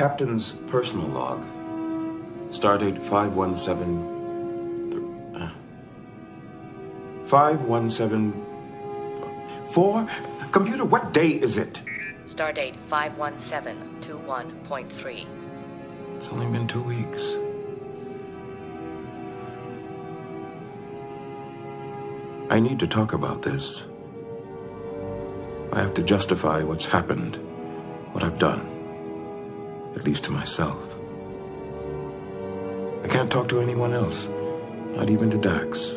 Captain's personal log. Stardate 517. Uh, 517. 4? Computer, what day is it? Stardate 51721.3. It's only been two weeks. I need to talk about this. I have to justify what's happened, what I've done, at least to myself. I can't talk to anyone else, not even to Dax.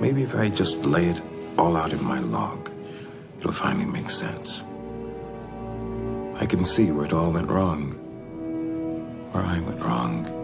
Maybe if I just lay it all out in my log, it'll finally make sense. I can see where it all went wrong, where I went wrong.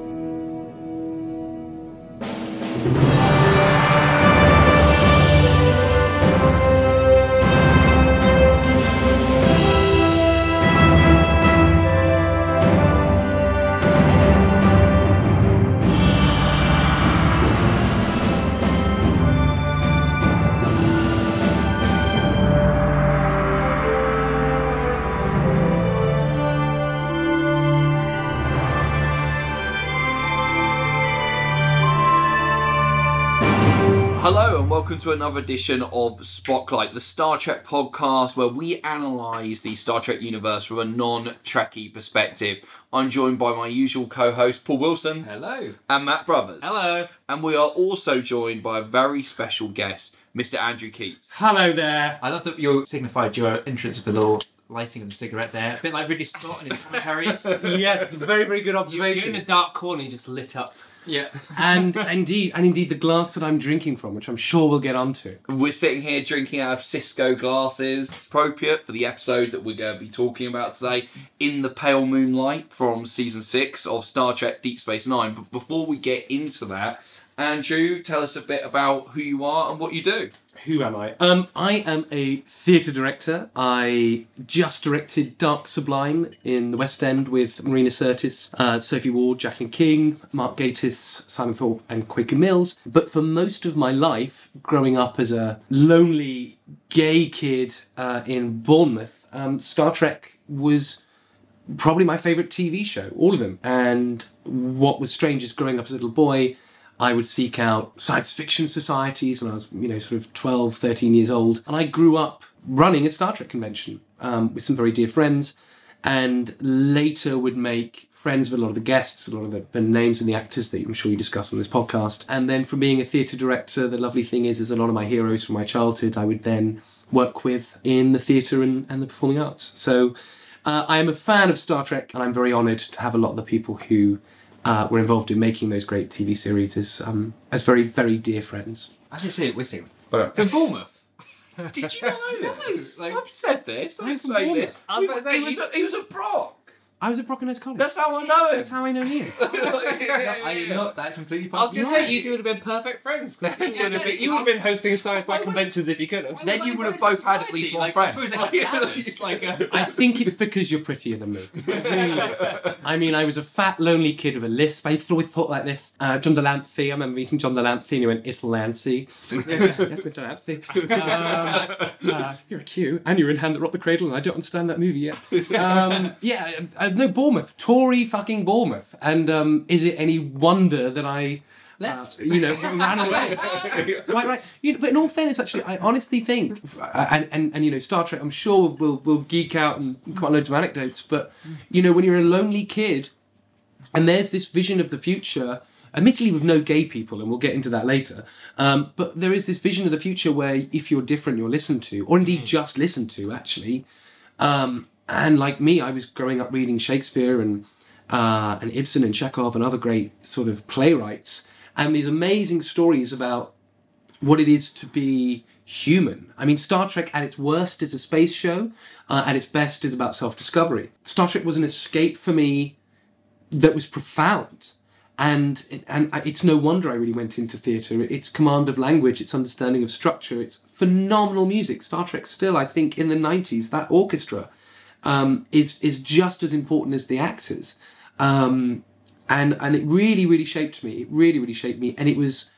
To another edition of Spotlight, the Star Trek podcast where we analyse the Star Trek universe from a non-Trekkie perspective. I'm joined by my usual co-host Paul Wilson Hello. and Matt Brothers. Hello. And we are also joined by a very special guest, Mr. Andrew Keats. Hello there. I love that you signified your entrance of the little lighting of the cigarette there. A bit like Ridley Scott and his commentaries. yes, it's a very, very good You're observation. in a dark corner, you just lit up. Yeah. and indeed, and indeed, the glass that I'm drinking from, which I'm sure we'll get onto. We're sitting here drinking out of Sisko glasses, appropriate for the episode that we're going to be talking about today, In the Pale Moonlight from season six of Star Trek Deep Space Nine. But before we get into that, Andrew, tell us a bit about who you are and what you do. Who am I? Um, I am a theatre director. I just directed Dark Sublime in the West End with Marina Sirtis, uh, Sophie Ward, Jacqueline King, Mark Gatiss, Simon Thorpe, and Kwaku Mills. But for most of my life, growing up as a lonely gay kid uh, in Bournemouth, um, Star Trek was probably my favourite TV show, all of them. And what was strange is growing up as a little boy, I would seek out science fiction societies when I was, you know, sort of 12, 13 years old. And I grew up running a Star Trek convention um, with some very dear friends and later would make friends with a lot of the guests, a lot of the, the names and the actors that I'm sure you discuss on this podcast. And then from being a theatre director, the lovely thing is, is a lot of my heroes from my childhood I would then work with in the theatre and, and the performing arts. So uh, I am a fan of Star Trek, and I'm very honoured to have a lot of the people who uh, were involved in making those great TV series as um, as very very dear friends. I just say whistling. But From Bournemouth. did you not know this? Like- I've said this. I've I'm from said this. Bournemouth. I was He was, he was, a, he was a Brock. I was at Brockenhurst College. That's how I know him. That's how I know you. Are you not that completely I was going to possible? say, you two would have been perfect friends. 'cause you, would have been, you would have been hosting sci fi Why conventions if you could have. Then you would have both had at least one like, friend. I like like uh, I think it's because you're prettier than me. I mean, I was a fat, lonely kid with a lisp. I always thought like this. Uh, John de Lancie, I remember meeting John de Lancie and he went, It's Lancy. Definitely Delancey. Um, uh, you're a Q and you're in Hand That Rocked the Cradle and I don't understand that movie yet. Um, yeah, uh, no, Bournemouth. Tory fucking Bournemouth. And um, is it any wonder that I... Left. uh, you know, ran away. right, right. You know, but in all fairness, actually, I honestly think, uh, and, and, and you know, Star Trek, I'm sure we'll, we'll geek out and quite loads of anecdotes, but, you know, when you're a lonely kid and there's this vision of the future, admittedly with no gay people, and we'll get into that later, um, but there is this vision of the future where if you're different, you're listened to, or indeed just listened to, actually. Um, and like me, I was growing up reading Shakespeare and uh, and Ibsen and Chekhov and other great sort of playwrights, and these amazing stories about what it is to be human. I mean, Star Trek at its worst is a space show, uh, at its best is about self discovery. Star Trek was an escape for me that was profound. And, and it's no wonder I really went into theatre. Its command of language, its understanding of structure, it's phenomenal music. Star Trek still, I think, in the 90s, that orchestra um, is, is just as important as the actors. Um, and, and it really, really shaped me. It really, really shaped me. And it was,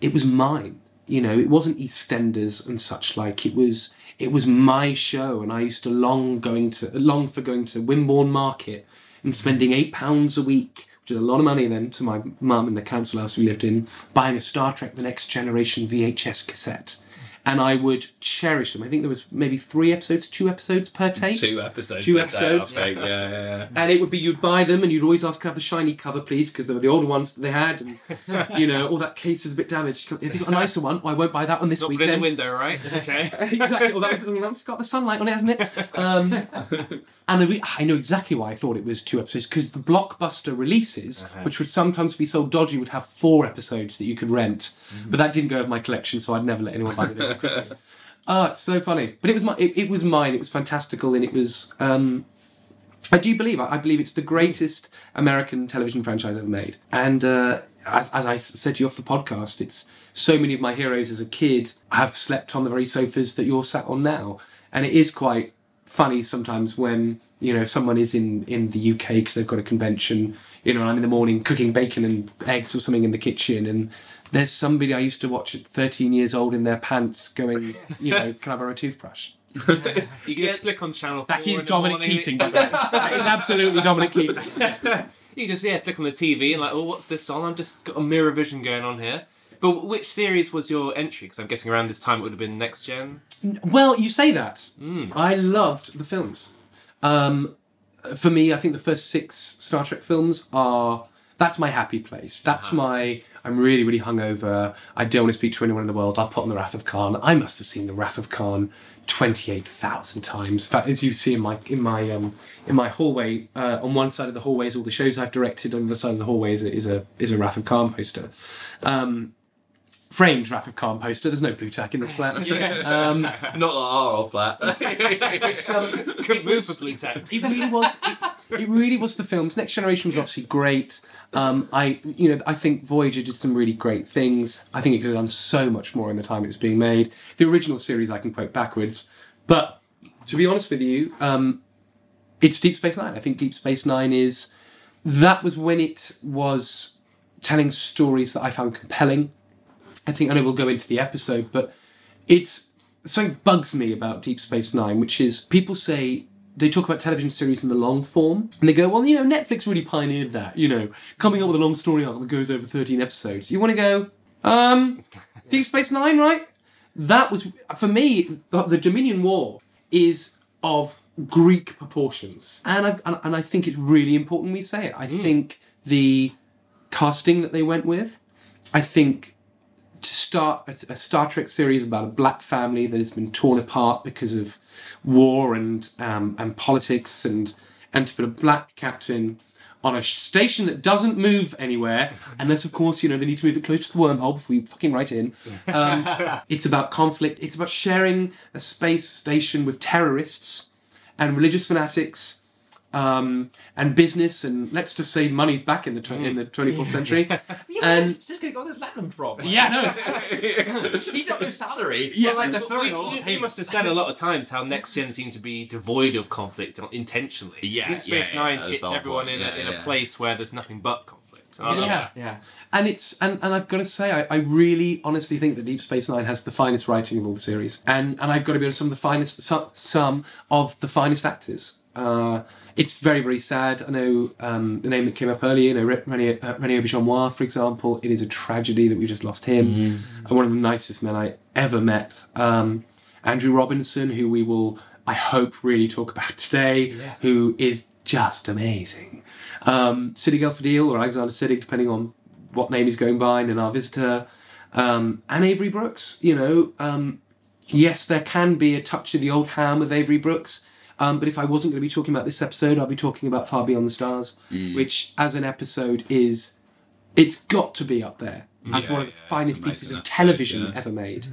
it was mine. you know, it wasn't EastEnders and such like. It was it was my show, and I used to long going to long for going to Wimborne Market and spending eight pounds a week, which is a lot of money then to my mum in the council house we lived in, buying a Star Trek: The Next Generation VHS cassette. And I would cherish them. I think there was maybe three episodes, two episodes per tape. Two episodes. Two per day, I episodes. think. Yeah, yeah, yeah. And it would be you'd buy them and you'd always ask to have the shiny cover, please, because they were the older ones that they had, and you know all that case is a bit damaged. If you've got a nicer one, well, I won't buy that one this Not week. put in Then the window, right? Okay. exactly. Well, that one's, that's got the sunlight on it, hasn't it? Um, and I, re- I know exactly why I thought it was two episodes because the blockbuster releases, which would sometimes be so dodgy, would have four episodes that you could rent. But that didn't go over my collection, so I'd never let anyone buy those at Christmas. Oh, it's so funny. But it was my, it, it was mine. It was fantastical, and it was. Um, I do believe. I I believe it's the greatest American television franchise ever made. And uh, as, as I said to you off the podcast, it's so many of my heroes as a kid have slept on the very sofas that you're sat on now, and it is quite funny sometimes when you know someone is in in the UK because they've got a convention. You know, I'm in the morning cooking bacon and eggs or something in the kitchen, and there's somebody I used to watch at 13 years old in their pants going, you know, can I borrow a toothbrush? You can just flick on channel. That four is in Dominic morning. Keating. by the way. that is absolutely Dominic Keating. You just yeah, flick on the TV and like, oh, what's this on? I'm just got a mirror vision going on here. But which series was your entry? Because I'm guessing around this time it would have been Next Gen. Well, you say that. I loved the films. Um, for me, I think the first six Star Trek films are that's my happy place. That's my I'm really really hungover. I don't want to speak to anyone in the world. I'll put on the Wrath of Khan. I must have seen the Wrath of Khan twenty eight thousand times. In fact, as you see in my in my um, in my hallway, uh, on one side of the hallway is all the shows I've directed. On the other side of the hallway is a is a, is a Wrath of Khan poster. Um, framed Wrath of Khan poster. There's no blue tack in this flat. Um, Not that are of that. it's, um, Couldn't blue tech. it really was it, it really was the films next generation was obviously great um, i you know i think voyager did some really great things i think it could have done so much more in the time it was being made the original series i can quote backwards but to be honest with you um, it's deep space nine i think deep space nine is that was when it was telling stories that i found compelling i think i know we'll go into the episode but it's something bugs me about Deep Space Nine, which is people say they talk about television series in the long form, and they go, "Well, you know, Netflix really pioneered that. You know, coming up with a long story arc that goes over thirteen episodes." You want to go, um, Deep Space Nine, right? That was for me. The, Dominion War is of Greek proportions, and I've, and, and I think it's really important we say it. I think the casting that they went with, I think to start a, a Star Trek series about a black family that has been torn apart because of war and um, and politics, and and to put a black captain on a station that doesn't move anywhere, unless of course you know they need to move it close to the wormhole before you fucking write in. Um, it's about conflict. It's about sharing a space station with terrorists and religious fanatics. Um, and business, and let's just say money's back in the tw- in the twenty fourth century. And- Sisko got this Latin from? yeah, no! He's got no salary. Yeah, like We, deferring all we- we payments. must have said a lot of times how Next Gen seemed to be devoid of conflict intentionally. Yeah, Deep Space yeah, yeah, Nine that hits the everyone point. in, a, Yeah, in a place where there's nothing but conflict. And I yeah, yeah. And it's and, and I've got to say, I, I really honestly think that Deep Space Nine has the finest writing of all the series, and and I've got to be honest, some of the finest some, some of the finest actors. Uh, it's very very sad. I know um, the name that came up earlier. You know, Rene uh, Auberjonois, for example. It is a tragedy that we just lost him. Uh, One of the nicest men I ever met. Um, Andrew Robinson, who we will, I hope, really talk about today, who is just amazing. Um, Siddig El Fadil or Alexander Siddig, depending on what name he's going by, and our visitor, um, and Avery Brooks. You know, um, yes, there can be a touch of the old ham of Avery Brooks. Um, but if I wasn't going to be talking about this episode, I'll be talking about Far Beyond the Stars, which, as an episode, is it's got to be up there as Yeah, one of the yeah, finest pieces of episode, television yeah. ever made.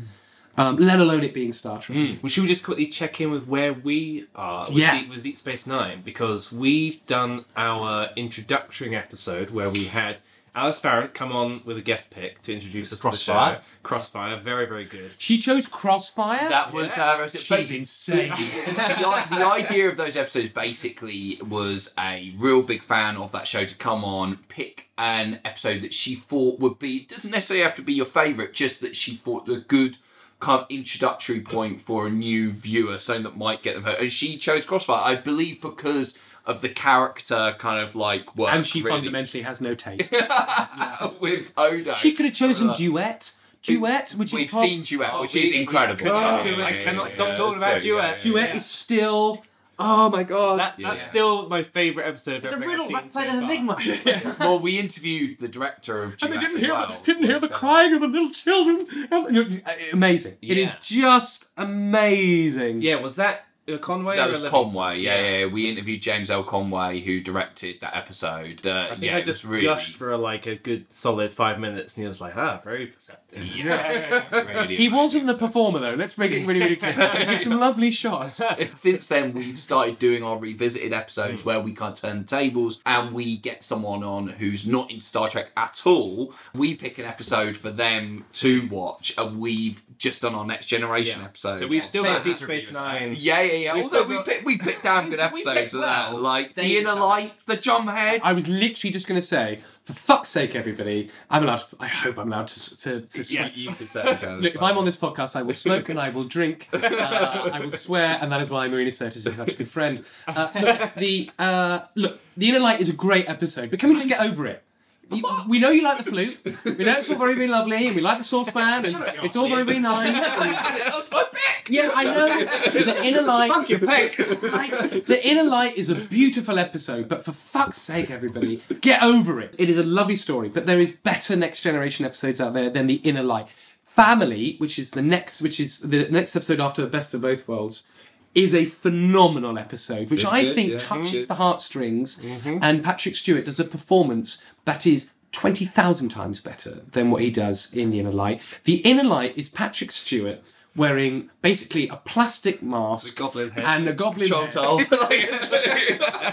Um, let alone it being Star Trek. Mm. Well, should we just quickly check in with where we are with, Yeah. Deep, with Deep Space Nine? Because we've done our introductory episode where we had Alice Farrant come on with a guest pick to introduce us Crossfire. to the show. Crossfire, very very good. She chose Crossfire. That was uh, She's insane. the, the idea of those episodes basically was a real big fan of that show to come on, pick an episode that she thought would be doesn't necessarily have to be your favourite, just that she thought a good kind of introductory point for a new viewer, something that might get them hurt. And she chose Crossfire, I believe, because of the character kind of like work. and she really. fundamentally has no taste. with Odo. she could have chosen duet. Duet, which We've is prob- seen Duet, Oh, which we- is incredible. couldn't Yeah, do yeah, I cannot yeah, stop yeah, talking about Duet. yeah, yeah, Duet yeah. is still. Oh my god. That, Yeah. that's still my favourite episode. It's a riddle everything wrapped I've inside seen an so far. enigma. well, we interviewed the director of Duet and they didn't as hear, well. the, didn't hear the crying of the little children. Amazing. It is just amazing. Yeah, was that uh, Conway? That or was Conway, yeah, yeah, yeah. We interviewed James L. Conway, who directed that episode. Uh, I think yeah, I just was really, gushed for like a good solid five minutes, and he was like, "Ah, very perceptive." yeah, really He wasn't the performer though. Let's make it really, really clear. He did some lovely shots. Since then, we've started doing our revisited episodes where we kind of turn the tables and we get someone on who's not in Star Trek at all. We pick an episode for them to watch, and we've just done our Next Generation episode. So we've still Fair got Deep. Space Nine. Yeah, yeah, yeah. We've Although still we got- picked, we picked damn good We episodes picked of that, well. like They the Inner Light, the jump head. I was literally just going to say, for fuck's sake, everybody, I'm allowed. I hope I'm allowed to to, to swear. Yes, you could say. Look, if I'm on this podcast, I will smoke and I will drink. Uh, I will swear, and that is why Marina Sirtis is such a good friend. Uh, look, the uh, look, the Inner Light is a great episode, but can we just get over it? You- we know you like the flute. We know it's all very, very lovely, and we like the saucepan, and it's all very, very nice. and- that was my pick. yeah, I know. The Inner Light. Fuck your pick. Like, the Inner Light is a beautiful episode, but for fuck's sake, everybody, get over it. It is a lovely story, but there is better Next Generation episodes out there than the Inner Light. Family, which is the next, which is the next episode after Best of Both Worlds, is a phenomenal episode, which It's I good, think yeah. touches the heartstrings. Mm-hmm. And Patrick Stewart does a performance that is. 20,000 times better than what he does in The Inner Light. The Inner Light is Patrick Stewart wearing basically a plastic mask goblin head. and a goblin head.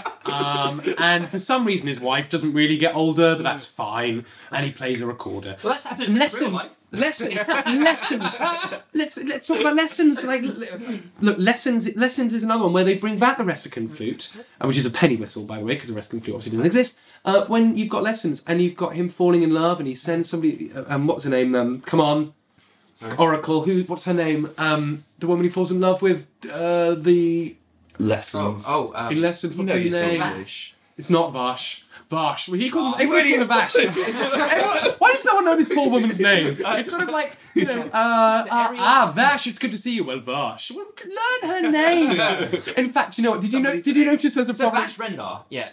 Um, and for some reason, his wife doesn't really get older, but that's fine. And he plays a recorder. Well, that's happened in real Lessons, life. lessons, lessons. Let's let's talk about lessons. Like, look, lessons. Lessons is another one where they bring back the Ressikan flute, uh, which is a penny whistle, by the way, because the Ressikan flute obviously doesn't exist. Uh, when you've got lessons and you've got him falling in love, and he sends somebody. Uh, um, what's her name? Um, come on, Oracle. Who? What's her name? Um, the woman he falls in love with. Uh, the Lessons. Oh, um, in lessons. What's her you talk name? English. It's not Vash. Vash. Well, he calls him. Everybody calls him Vash. Everyone- why does no one know this poor woman's name? It's sort of like you know. Uh, uh, ah, Vash. It's good to see you. Well, Vash. Well, learn her name. In fact, you know what? Did you know? Did you notice there's a So problem? Vash Rendar. Yeah.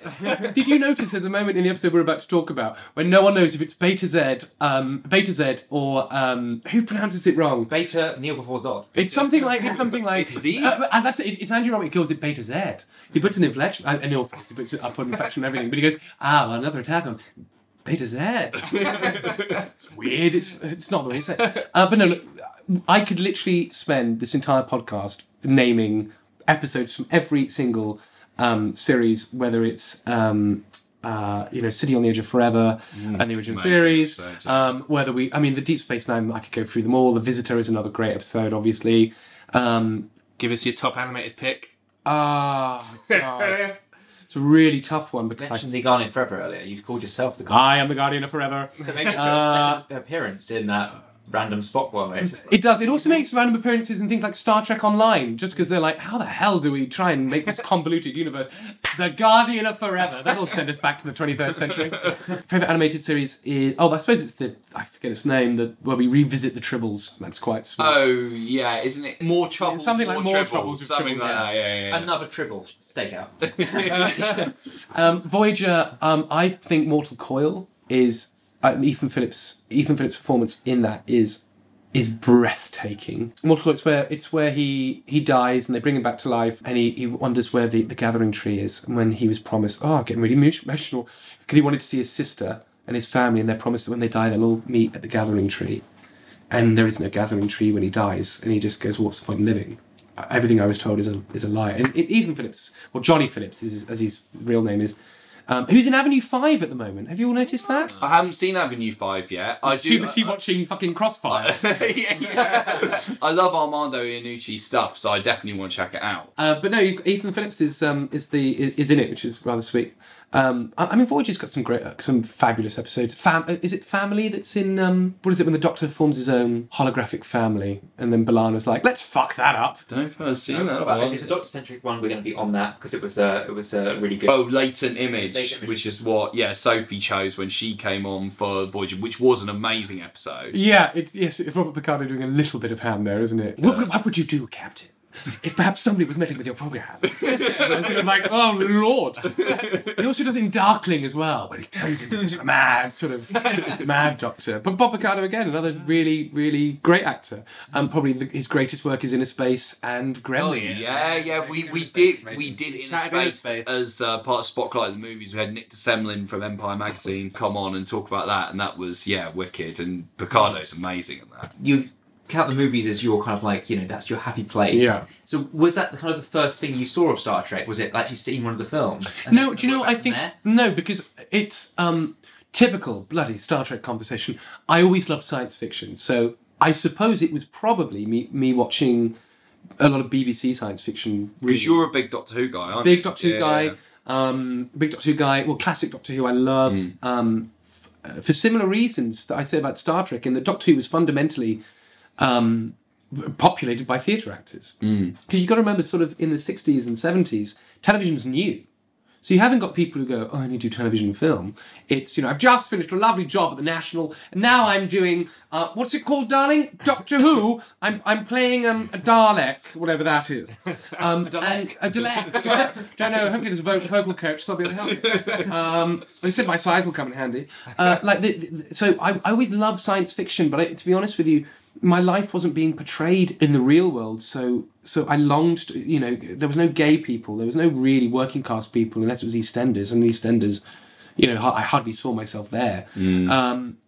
Did you notice there's a moment in the episode we're about to talk about when no one knows if it's Betazed, um, Betazed, or um, who pronounces it wrong? Beta kneel before Zod. It's something like it's something like Betazed? Uh, and that's it, it's Andrew Robbie calls it Betazed. He puts an inflection, uh, an ill face. He puts it up on inflection and everything. But he goes, ah, well, another attack on Betazed. it's weird. It's it's not the way he said. it. Uh, but no, look, I could literally spend this entire podcast naming episodes from every single um, series, whether it's. Um, uh, you know, City on the Edge of Forever and the original series. episode, yeah. Um, whether we, I mean, the Deep Space Nine, I could go through them all. The Visitor is another great episode, obviously. Um, Give us your top animated pick. ah. it's a really tough one because mentioned I, the Guardian Forever earlier. You've called yourself the Guardian. I am the Guardian of Forever. So maybe it's your Uh, second appearance in that random spot one. Where just like, It does. It also makes random appearances in things like Star Trek Online, just because they're like, how the hell do we try and make this convoluted universe? The Guardian of Forever. That'll send us back to the 23rd century. Favorite animated series is oh, I suppose it's the I forget its name. The where we revisit the Tribbles. That's quite sweet. Oh yeah, isn't it more troubles? Something like more, More troubles, Troubles with something Tribbles, like yeah. that. Yeah, yeah. yeah. another Tribble stakeout. Um, Voyager, um, I think Mortal Coil is Ethan Phillips. Ethan Phillips' performance in that is is breathtaking. Coil, it's where it's where he he dies and they bring him back to life, and he, he wonders where the, the gathering tree is. And when he was promised, oh, getting really emo- emotional because he wanted to see his sister and his family, and they're promised that when they die they'll all meet at the gathering tree. And there is no gathering tree when he dies, and he just goes, "What's the point in living?" Everything I was told is a is a lie. And it, Ethan Phillips, or Johnny Phillips, is, as his real name is, um, who's in Avenue Five at the moment. Have you all noticed that? I haven't seen Avenue Five yet. I do. Is he watching fucking Crossfire? yeah, yeah. I love Armando Iannucci's stuff, so I definitely want to check it out. Uh, but no, Ethan Phillips is um, is the is in it, which is rather sweet. Um, I, I mean, Voyager's got some great, uh, some fabulous episodes. Fam- uh, is it Family that's in? Um, what is it when the Doctor forms his own holographic family, and then B'Elanna's like, "Let's fuck that up." Don't know if I've seen that Well, one. it's a Doctor centric one, we're going to be on that because it was a it was a really good. Oh, latent image, Latent Image. which is what yeah Sophie chose when she came on for Voyager, which was an amazing episode. Yeah, it's yes, it's Robert Picardo doing a little bit of ham there, isn't it? What, what would you do, Captain? If perhaps somebody was meddling with your program, And I was like, oh lord! He also does it in Darkling as well, where he turns into this mad sort of mad doctor. But Bob Picardo again, another really, really great actor. Um, probably the, his greatest work is Inner Space and Gremlins. Yeah, yeah, we, we Inner did Space, we did in Chat space, Space. as uh, part of Spotlight the movies. We had Nick de Semlyen from Empire magazine come on and talk about that, and that was yeah wicked. And Picardo's amazing in that. You count the movies as your kind of like you know that's your happy place. Yeah. So was that kind of the first thing you saw of Star Trek? Was it actually seeing one of the films? No, do you know? I think there? no, because it's um, typical bloody Star Trek conversation. I always loved science fiction, so I suppose it was probably me me watching a lot of BBC science fiction. Because you're a big Doctor Who guy, aren't big you? Doctor Who guy, um, big Doctor Who guy. Well, classic Doctor Who I love. Mm. Um, f- uh, for similar reasons that I say about Star Trek, in that Doctor Who was fundamentally um, populated by theatre actors. Mm. Because you've got to remember, sort of in the 60s and 70s, television's new. So you haven't got people who go, oh, I only do television and film. It's, you know, I've just finished a lovely job at the National, and now I'm doing, uh, what's it called, darling? Doctor Who. I'm, I'm playing um, a Dalek, whatever that is. Um, a Dalek. a Dalek. Don't know, hopefully there's a vocal, vocal coach, they'll be able to help you. Um, they said my size will come in handy. Uh, like the, the- so I, I always love science fiction, but I, to be honest with you, my life wasn't being portrayed in the real world. So so I longed to, you know, there was no gay people, there was no really working class people unless it was EastEnders, and EastEnders, you know, I hardly saw myself there. Um,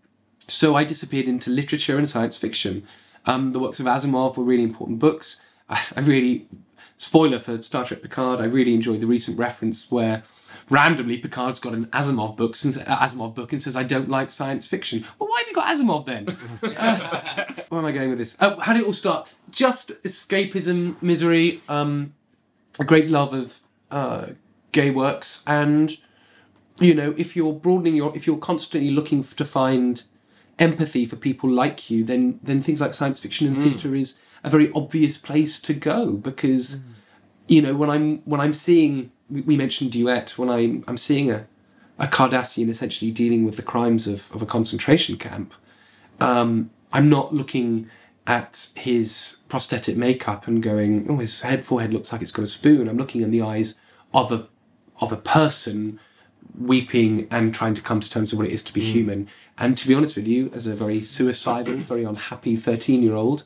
so I disappeared into literature and science fiction. Um, the works of Asimov were really important books. I, I really, spoiler for Star Trek Picard, I really enjoyed the recent reference where randomly Picard's got an Asimov book, since, uh, Asimov book and says, I don't like science fiction. Well, why have you got Asimov then? Uh, where am I going with this? Oh, how did it all start? Just escapism, misery, um, a great love of uh, gay works, and you know, if you're broadening your, if you're constantly looking f- to find empathy for people like you, then then things like science fiction and theatre is a very obvious place to go because you know when I'm when I'm seeing we mentioned duet when I'm I'm seeing a a Cardassian essentially dealing with the crimes of, of a concentration camp. Um, I'm not looking at his prosthetic makeup and going, oh, his head forehead looks like it's got a spoon. I'm looking in the eyes of a of a person weeping and trying to come to terms with what it is to be human. And to be honest with you, as a very suicidal, very unhappy 13 year old,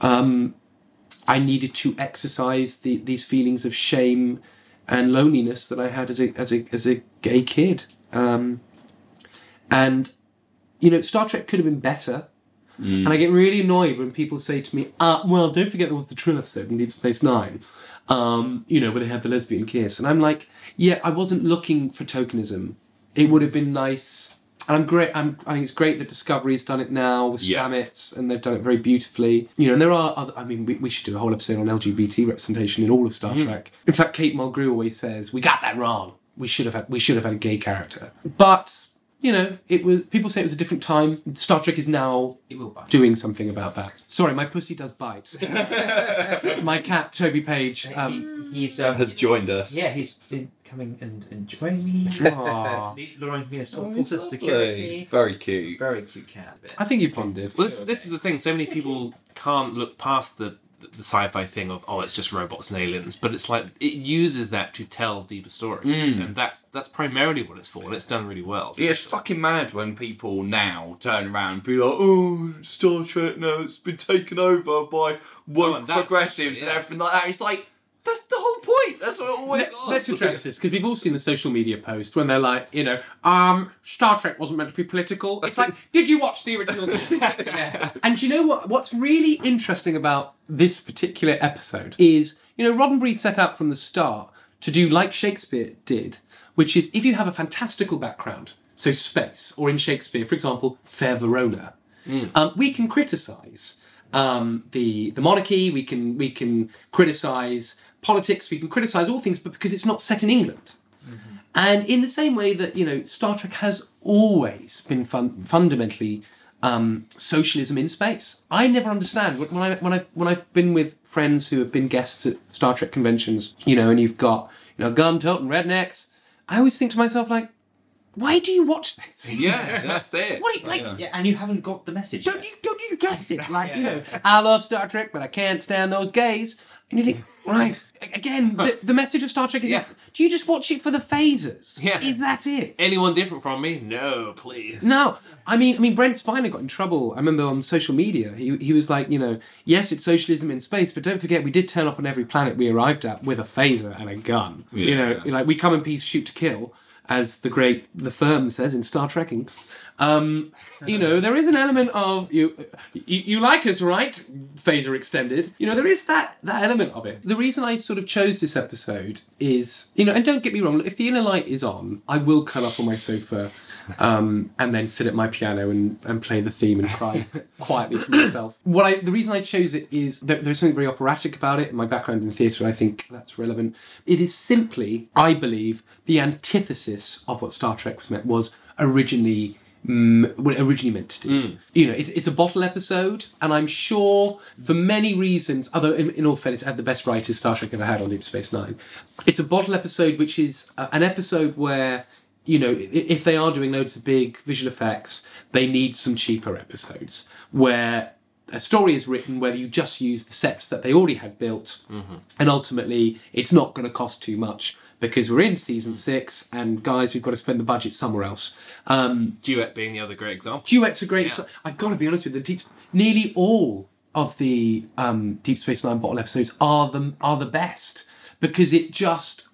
um, I needed to exercise the, these feelings of shame and loneliness that I had as a as a as a gay kid. Um, and you know, Star Trek could have been better. And I get really annoyed when people say to me, uh, well, don't forget there was the Trill episode in Deep Space Nine, um, you know, where they had the lesbian kiss. And I'm like, yeah, I wasn't looking for tokenism. It would have been nice. And I'm great. I'm, I think it's great that Discovery's done it now with Yeah. Stamets, and they've done it very beautifully. You know, and there are other. I mean, we, we should do a whole episode on LGBT representation in all of Star mm. Trek. In fact, Kate Mulgrew always says we got that wrong. We should have had. We should have had a gay character. But you know, it was. People say it was a different time. Star Trek is now It will bite. doing something about that. Sorry, my pussy does bite. my cat Toby Page. Um, He- he's um, Has joined us. Yeah, he's been coming and, and joining me. Aw. Lauren being a sort of Oh, full he's sense of security. Very cute. Very cute cat. But I think you bonded. Well, this, this is the thing. So many people can't look past the the sci-fi thing of oh, it's just robots and aliens, but it's like it uses that to tell deeper stories, mm. and that's that's primarily what it's for, and it's done really well. So Yeah, it's fucking mad when people now turn around and be like, oh, Star Trek now it's been taken over by woke Oh, progressives actually, and yeah. everything like that. It's like, that's the whole point. That's what always Let, Let's address this because we've all seen the social media post when they're like, you know, um, Star Trek wasn't meant to be political. It's like, did you watch the original? and you know what? What's really interesting about this particular episode is, you know, Roddenberry set out from the start to do like Shakespeare did, which is if you have a fantastical background, so space, or in Shakespeare, for example, Fair Verona, um, we can criticize um, the the monarchy, we can we can criticize politics, we can criticize all things, but because it's not set in England. And in the same way that you know, Star Trek has always been fun- fundamentally um, socialism in space. I never understand when when I when I when I've been with friends who have been guests at Star Trek conventions, you know, and you've got you know gun toting rednecks. I always think to myself like, why do you watch this? Yeah, that's it. What do you, like? Yeah. Yeah, and you haven't got the message. Don't yet. you don't you get it? Like you know, I love Star Trek, but I can't stand those gays. And you think, right? Again, the, the message of Star Trek is: Yeah. do you just watch it for the phasers? Yeah. Is that it? Anyone different from me? No, please. No, I mean, I mean, Brent Spiner got in trouble. I remember on social media, he he was like, you know, yes, it's socialism in space, but don't forget, we did turn up on every planet we arrived at with a phaser and a gun. You know, Yeah. like we come in peace, shoot to kill, as the great the firm says in Star Trekking. Um, you know, there is an element of you, you, you like us, right? Phaser extended. You know, there is that that element of it. The reason I sort of chose this episode is, you know, and don't get me wrong, if the inner light is on, I will curl up on my sofa um, and then sit at my piano and, and play the theme and cry quietly to myself. What I the reason I chose it is that there's something very operatic about it. My background in theatre, I think that's relevant. It is simply, I believe, the antithesis of what Star Trek was meant was originally. Mm, what it originally meant to do. You know, it's, it's a bottle episode, and I'm sure for many reasons, although in, in all fairness, it had the best writers Star Trek ever had on Deep Space Nine. It's a bottle episode, which is uh, an episode where you know, if they are doing loads of big visual effects, they need some cheaper episodes where a story is written where you just use the sets that they already had built, and ultimately it's not going to cost too much because we're in season six, and guys, we've got to spend the budget somewhere else. Um, Duet being the other great example. Duets are great. Yeah. I got to be honest with you, the deep, nearly all of the um, Deep Space Nine bottle episodes are the are the best because it just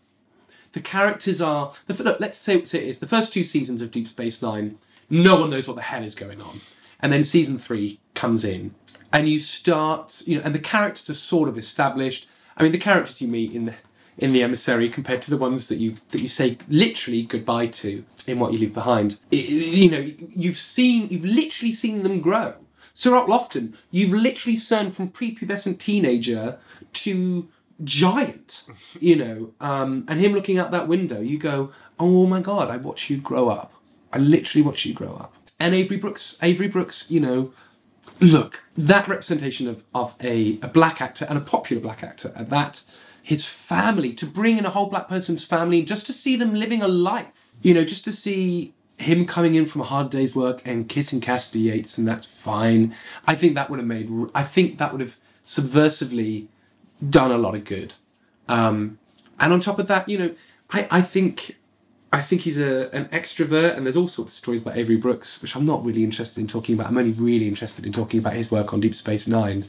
the characters are the look. Let's say what it is. The first two seasons of Deep Space Nine, no one knows what the hell is going on, and then season three comes in, and you start, you know, and the characters are sort of established. I mean, the characters you meet in the in the emissary compared to the ones that you that you say literally goodbye to in what you leave behind. I- you know, you've seen, you've literally seen them grow. Cirroc Lofton, you've literally turned from prepubescent teenager to giant, you know, um, and him looking out that window, you go, oh my god, I watch you grow up. I literally watch you grow up. And Avery Brooks, Avery Brooks, you know, look, that representation of, of a, a black actor and a popular black actor, at that his family, to bring in a whole black person's family, just to see them living a life, you know, just to see him coming in from a hard day's work and kissing Kasidy Yates, and that's fine. I think that would have made, I think that would have subversively done a lot of good. Um, and on top of that, you know, I, I think I think he's a an extrovert, and there's all sorts of stories about Avery Brooks, which I'm not really interested in talking about. I'm only really interested in talking about his work on Deep Space Nine.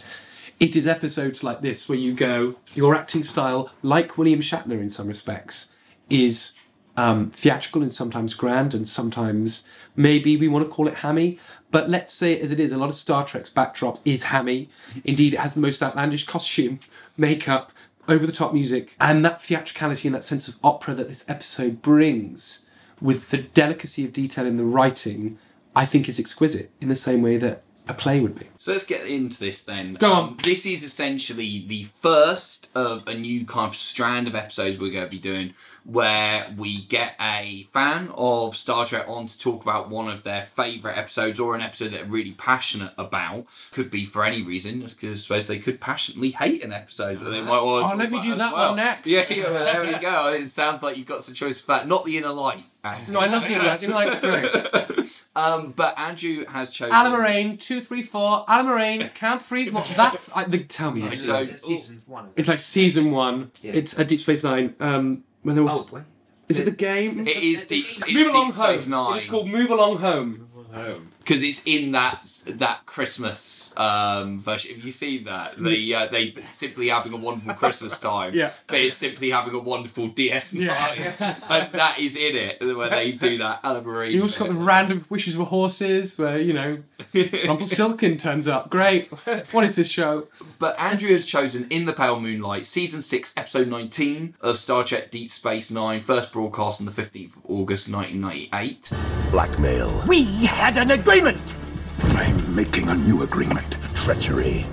It is episodes like this where you go, your acting style, like William Shatner in some respects, is um, theatrical and sometimes grand, and sometimes maybe we want to call it hammy. But let's say it as it is. A lot of Star Trek's backdrop is hammy. Indeed, it has the most outlandish costume, makeup, over the top music, and that theatricality and that sense of opera that this episode brings with the delicacy of detail in the writing, I think is exquisite in the same way that a play would be. So let's get into this then. Go Um, on. This is essentially the first of a new kind of strand of episodes we're going to be doing where we get a fan of Star Trek on to talk about one of their favourite episodes or an episode that they're really passionate about. Could be for any reason, because I suppose they could passionately hate an episode that they might want to Oh, talk let me about do that well. one next. Yeah, yeah, well, there we go. It sounds like you've got some choice for that. Not the inner light. Andrew. No, I love the Inner The Inner Light's great. Um, but Andrew has chosen. Alan Moraine, two, three, four. Allamaraine, count three. What, that's I, the, tell me. It's It's, So- like season one. it's like season one. Yeah. It's a Deep Space Nine. Um, when there was. Oh, wait. is it the game? It is the. It's Move along Deep home. It's called Move Along Home. Home. Because it's in that that Christmas um, version. Have you seen that? They uh, they simply having a wonderful Christmas time. Yeah. but it's simply having a wonderful DS Yeah. and that is in it where they do that Ella Marie. You also got the random wishes for horses, where you know Rumpelstiltskin turns up. Great. What is this show? But Andrew has chosen In the Pale Moonlight, Season 6, Episode 19 of Star Trek Deep Space Nine, first broadcast on the 15th of August 1998. Blackmail. We had an agreement! I'm making a new agreement. Treachery.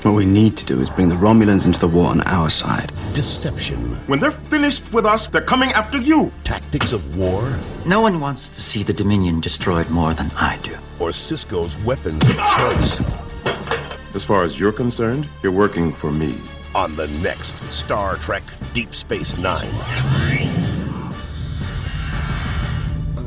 What we need to do is bring the Romulans into the war on our side. Deception. When they're finished with us, they're coming after you. Tactics of war. No one wants to see the Dominion destroyed more than I do. Or Sisko's weapons of choice. As far as you're concerned, you're working for me. On the next Star Trek Deep Space Nine.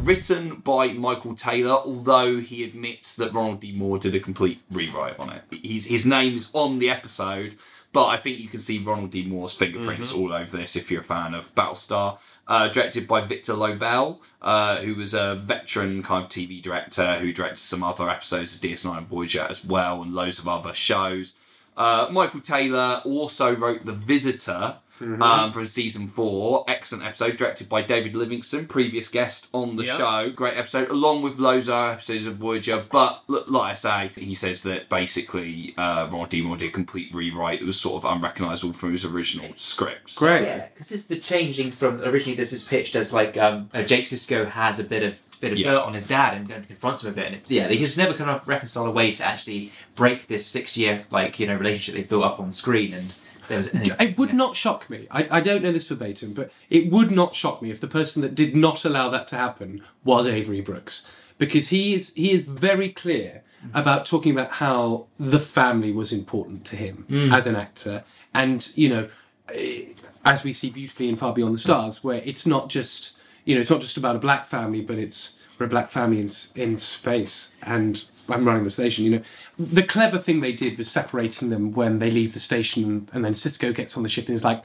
Written by Michael Taylor, although he admits that Ronald D. Moore did a complete rewrite on it. He's, his name is on the episode, but I think you can see Ronald D. Moore's fingerprints all over this if you're a fan of Battlestar. Uh, directed by Victor Lobl, uh, who was a veteran kind of TV director who directed some other episodes of DS9 and Voyager as well, and loads of other shows. Uh, Michael Taylor also wrote The Visitor um, from season four. Excellent episode, directed by David Livingston, previous guest on the Yeah. show. Great episode, along with loads of other episodes of Voyager. But look, like I say, he says that basically uh, Ron D. Moore did a complete rewrite. It was sort of unrecognisable from his original scripts. Great. Yeah, because this is the changing from originally this is pitched as like um, uh, Jake Sisko has a bit of bit of Yeah. dirt on his dad and, and confronts him a bit, and it, yeah, they just never kind of reconcile a way to actually break this six year like you know relationship they built up on screen, and there was It would not shock me. I, I don't know this verbatim, but it would not shock me if the person that did not allow that to happen was Avery Brooks, because he is he is very clear about talking about how the family was important to him as an actor, and you know, eh, as we see beautifully in Far Beyond the Stars, where it's not just you know it's not just about a black family, but it's we're a black family in in space and. I'm running the station, you know. The clever thing they did was separating them when they leave the station, and then Sisko gets on the ship and is like,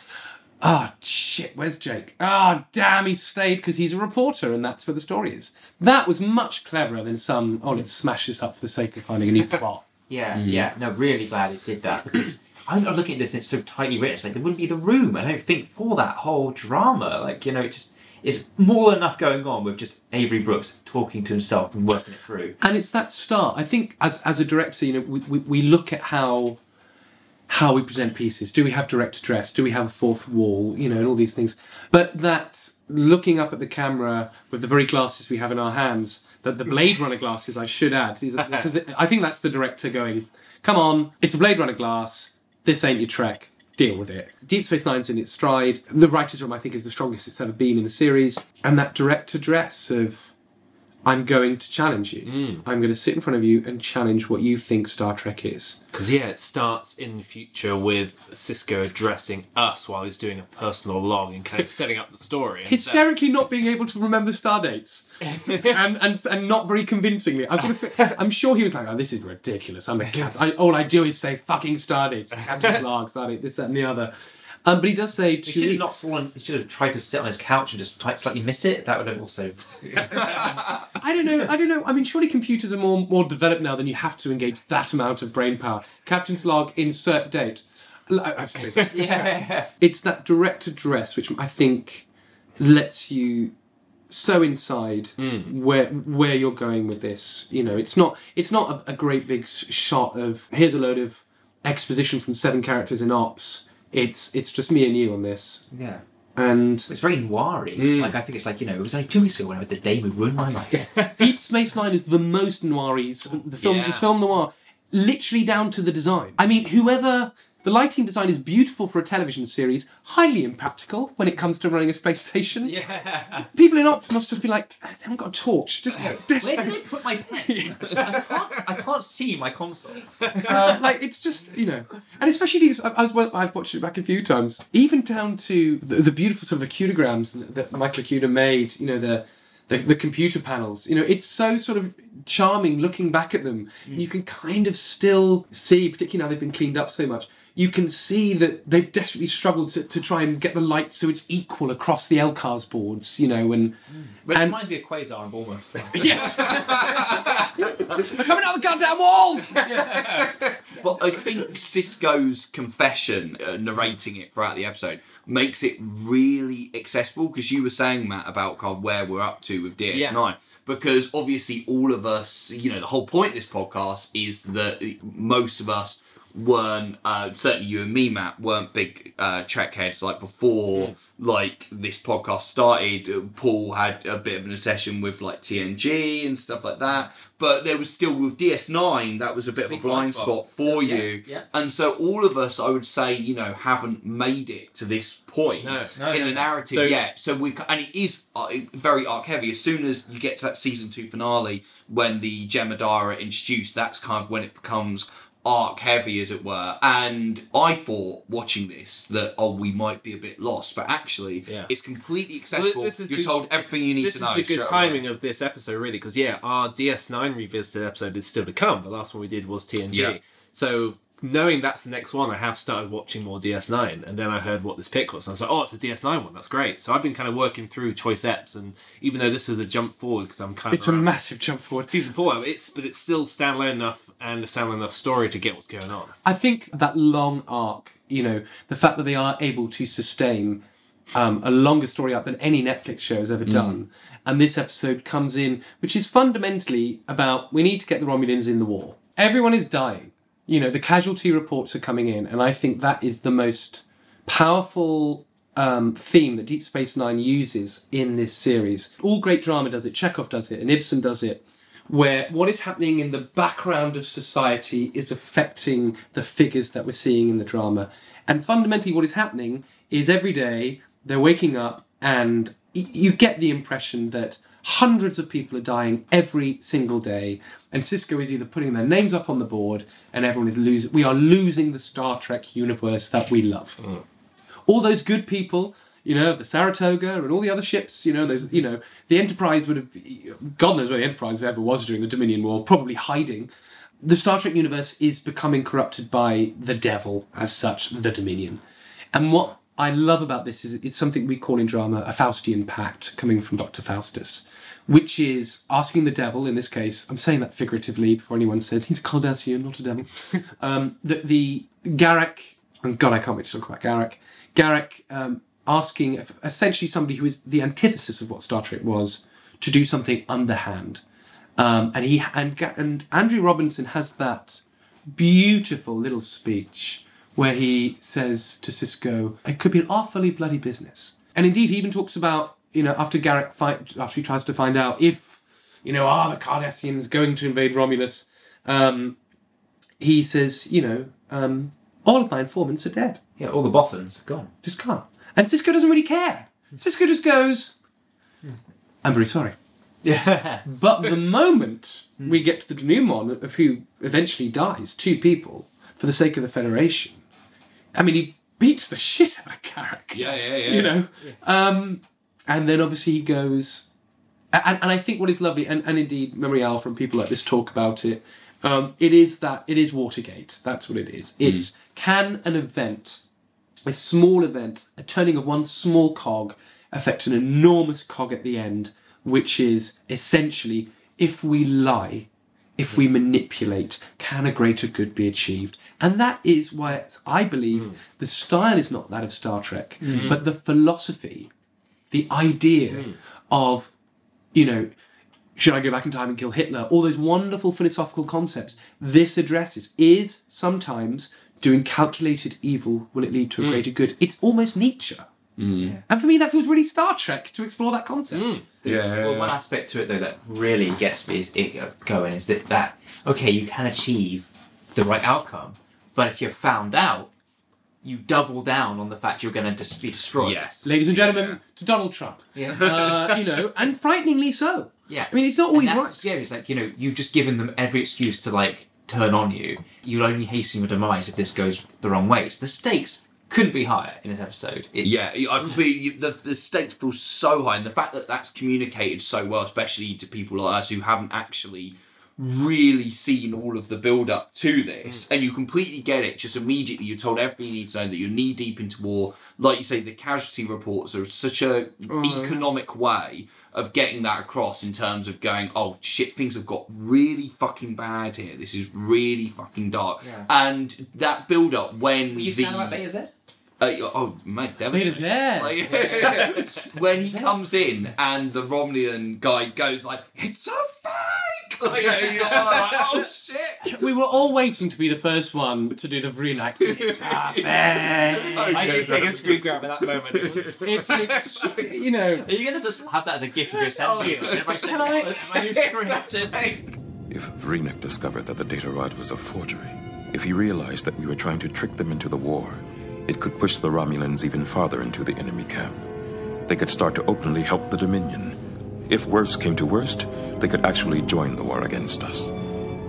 "Ah, shit, where's Jake? Ah, damn, he stayed because he's a reporter, and that's where the story is." That was much cleverer than some. Oh, let's smash this up for the sake of finding a new plot. Yeah, yeah. No, really glad it did that because I'm I'm looking at this and it's so tightly written. It's like there wouldn't be the room, I don't think, for that whole drama. Like, you know, it just it's more than enough going on with just Avery Brooks talking to himself and working it through. and it's that start. I think as as a director, you know, we, we, we look at how how we present pieces. Do we have direct address? Do we have a fourth wall? You know, and all these things. But that looking up at the camera with the very glasses we have in our hands, that the Blade Runner glasses, I should add, these are, because I think that's the director going, "Come on, it's a Blade Runner glass. This ain't your Trek." Deal with it. Deep Space Nine's in its stride. The writer's room, I think, is the strongest it's ever been in the series. And that direct address of I'm going to challenge you. Hmm. I'm going to sit in front of you and challenge what you think Star Trek is. Because yeah, it starts in the future with Sisko addressing us while he's doing a personal log and kind of setting up the story. And so- Hysterically not being able to remember star dates, and, and and not very convincingly. I've got to, I'm sure he was like, "Oh, this is ridiculous. I'm a cap. I, all I do is say fucking star dates, captain's log, star date, this, that, and the other." Um, but he does say He two should have not weeks. He should have tried to sit on his couch and just slightly miss it. That would have also. I don't know. I don't know. I mean, surely computers are more more developed now than you have to engage that amount of brain power. Captain's log, insert date. L- I- I've yeah. it's that direct address which I think lets you so inside where where you're going with this. You know, it's not it's not a, a great big shot of here's a load of exposition from seven characters in ops. It's it's just me and you on this, Yeah. and It's very noiry. Mm. Like I think it's like you know it was like two weeks ago when I the day would ruin my life. Deep Space Nine is the most noir the film Yeah. the film noir, literally down to the design. I mean, whoever the lighting design is beautiful for a television series, highly impractical when it comes to running a space station. yeah. People in ops must just be like, I haven't got a torch. Just, just Where did I put my pen? I can't. I can't see my console. uh, like it's just you know, and especially these. I, was well, I've watched it back a few times, even down to the, the beautiful sort of Okudagrams that, that Michael Okuda made. You know the the, the computer panels. You know, it's so sort of charming looking back at them. You can kind of still see, particularly now they've been cleaned up so much, you can see that they've desperately struggled to, to try and get the light so it's equal across the LCARS boards, you know, and But it and reminds me of Quasar and Bournemouth. yes, they're coming out of the goddamn walls. But I think Sisko's confession, uh, narrating it throughout the episode, makes it really accessible because you were saying, Matt, about kind of where we're up to with DS9. Because obviously, all of us, you know, the whole point of this podcast is that most of us weren't, uh, certainly you and me, Matt, weren't big uh, Trek heads like before. Like this podcast started, uh, Paul had a bit of an obsession with like TNG and stuff like that. But there was still with DS9, that was a bit of a blind spot. spot for Yeah, you. yeah. And so all of us, I would say, you know, haven't made it to this point No, no, in no, the narrative So- yet. So we and it is uh, very arc heavy. As soon as you get to that season two finale, when the Jem'Hadar are introduced, that's kind of when it becomes arc heavy, as it were. And I thought watching this that oh, we might be a bit lost, but actually, Yeah. it's completely accessible. is You're the- told everything you need to know. this is the good away. Uh, timing of this episode, really, because yeah, our DS9 revisited episode is still to come. The last one we did was TNG. Yeah. So knowing that's the next one, I have started watching more DS9, and then I heard what this pick was, and I was like, oh, it's a DS9 one. That's great. So I've been kind of working through choice eps, and even though this is a jump forward because I'm kind of It's a massive jump forward. season four, it's but it's still standalone enough and a standalone enough story to get what's going on. I think that long arc, you know, the fact that they are able to sustain um, a longer story arc than any Netflix show has ever done, and this episode comes in, which is fundamentally about we need to get the Romulans in the war. Everyone is dying. You know, the casualty reports are coming in, and I think that is the most powerful um, theme that Deep Space Nine uses in this series. All great drama does it. Chekhov does it, and Ibsen does it where what is happening in the background of society is affecting the figures that we're seeing in the drama. And fundamentally, what is happening is every day they're waking up, and you get the impression that hundreds of people are dying every single day. And Sisko is either putting their names up on the board, and everyone is losing. We are losing the Star Trek universe that we love mm. all those good people, you know, the Saratoga and all the other ships, you know, those, you know, the Enterprise would have, God knows where the Enterprise ever was during the Dominion War, probably hiding. The Star Trek universe is becoming corrupted by the devil, as such, the Dominion. And what I love about this is it's something we call in drama a Faustian pact coming from Dr. Faustus, which is asking the devil, in this case, I'm saying that figuratively before anyone says he's Cardassian, not a devil, um, that the Garak, and God, I can't wait to talk about Garak, Garak um, asking essentially somebody who is the antithesis of what Star Trek was to do something underhand. Um, and he and, and Andrew Robinson has that beautiful little speech where he says to Sisko, "It could be an awfully bloody business." And indeed, he even talks about you know after Garak fight after he tries to find out if you know are the Cardassians going to invade Romulus. Um, he says, you know, um, all of my informants are dead. Yeah, all the boffins are gone. Just can't. And Sisko doesn't really care. Sisko just goes, I'm very sorry. Yeah. But the moment we get to the denouement of who eventually dies, two people, for the sake of the Federation, I mean, he beats the shit out of Garak. Yeah, yeah, yeah. You know? Um, and then obviously he goes. And, and I think what is lovely, and, and indeed, Memorial from people like this talk about it, um, it is that it is Watergate. That's what it is. Hmm. It's can an event, a small event, a turning of one small cog, affect an enormous cog at the end, which is essentially if we lie, if we hmm. manipulate, can a greater good be achieved? And that is why it's- I believe hmm. the style is not that of Star Trek, but the philosophy, the idea hmm. of, you know, should I go back in time and kill Hitler? All those wonderful philosophical concepts this addresses is sometimes doing calculated evil will it lead to a hmm. greater good? It's almost Nietzsche. Hmm. And for me, that feels really Star Trek to explore that concept. There's Yeah, well, yeah, one aspect to it though that really gets me is it uh, going is that that okay you can achieve the right outcome, but if you're found out, you double down on the fact you're going to just be destroyed. Yes. Ladies and gentlemen, to Donald Trump. Yeah. Uh, you know, and frighteningly so. Yeah. I mean, it's not And always that's right. scary. It's like you know you've just given them every excuse to like turn on you. You'll only hasten your demise if this goes the wrong way. So the stakes couldn't be higher in this episode. It's, Yeah, I could be. The, the stakes feel so high, and the fact that that's communicated so well, especially to people like us who haven't actually really seen all of the build up to this, and you completely get it. Just immediately, you're told everything you need to know that you're knee deep into war. Like you say, the casualty reports are such a economic way of getting that across in terms of going, oh shit, things have got really fucking bad here. This is really fucking dark, Yeah. and that build up when you the about Betazed? uh, oh, mate, devastating. Z. Like, when he comes in and the Romulan guy goes like, "It's a fake!" Like, you're like, "Oh shit!" We were all waiting to be the first one to do the reenactment. It's a fake. I did take a screen grab at that moment. It was- It's, it's, you know, Are you going to just have that as a gift and go send me? And if I Can I- my new script, If Vreenak discovered that the data rod was a forgery, if he realized that we were trying to trick them into the war, it could push the Romulans even farther into the enemy camp. They could start to openly help the Dominion. If worse came to worst, they could actually join the war against us.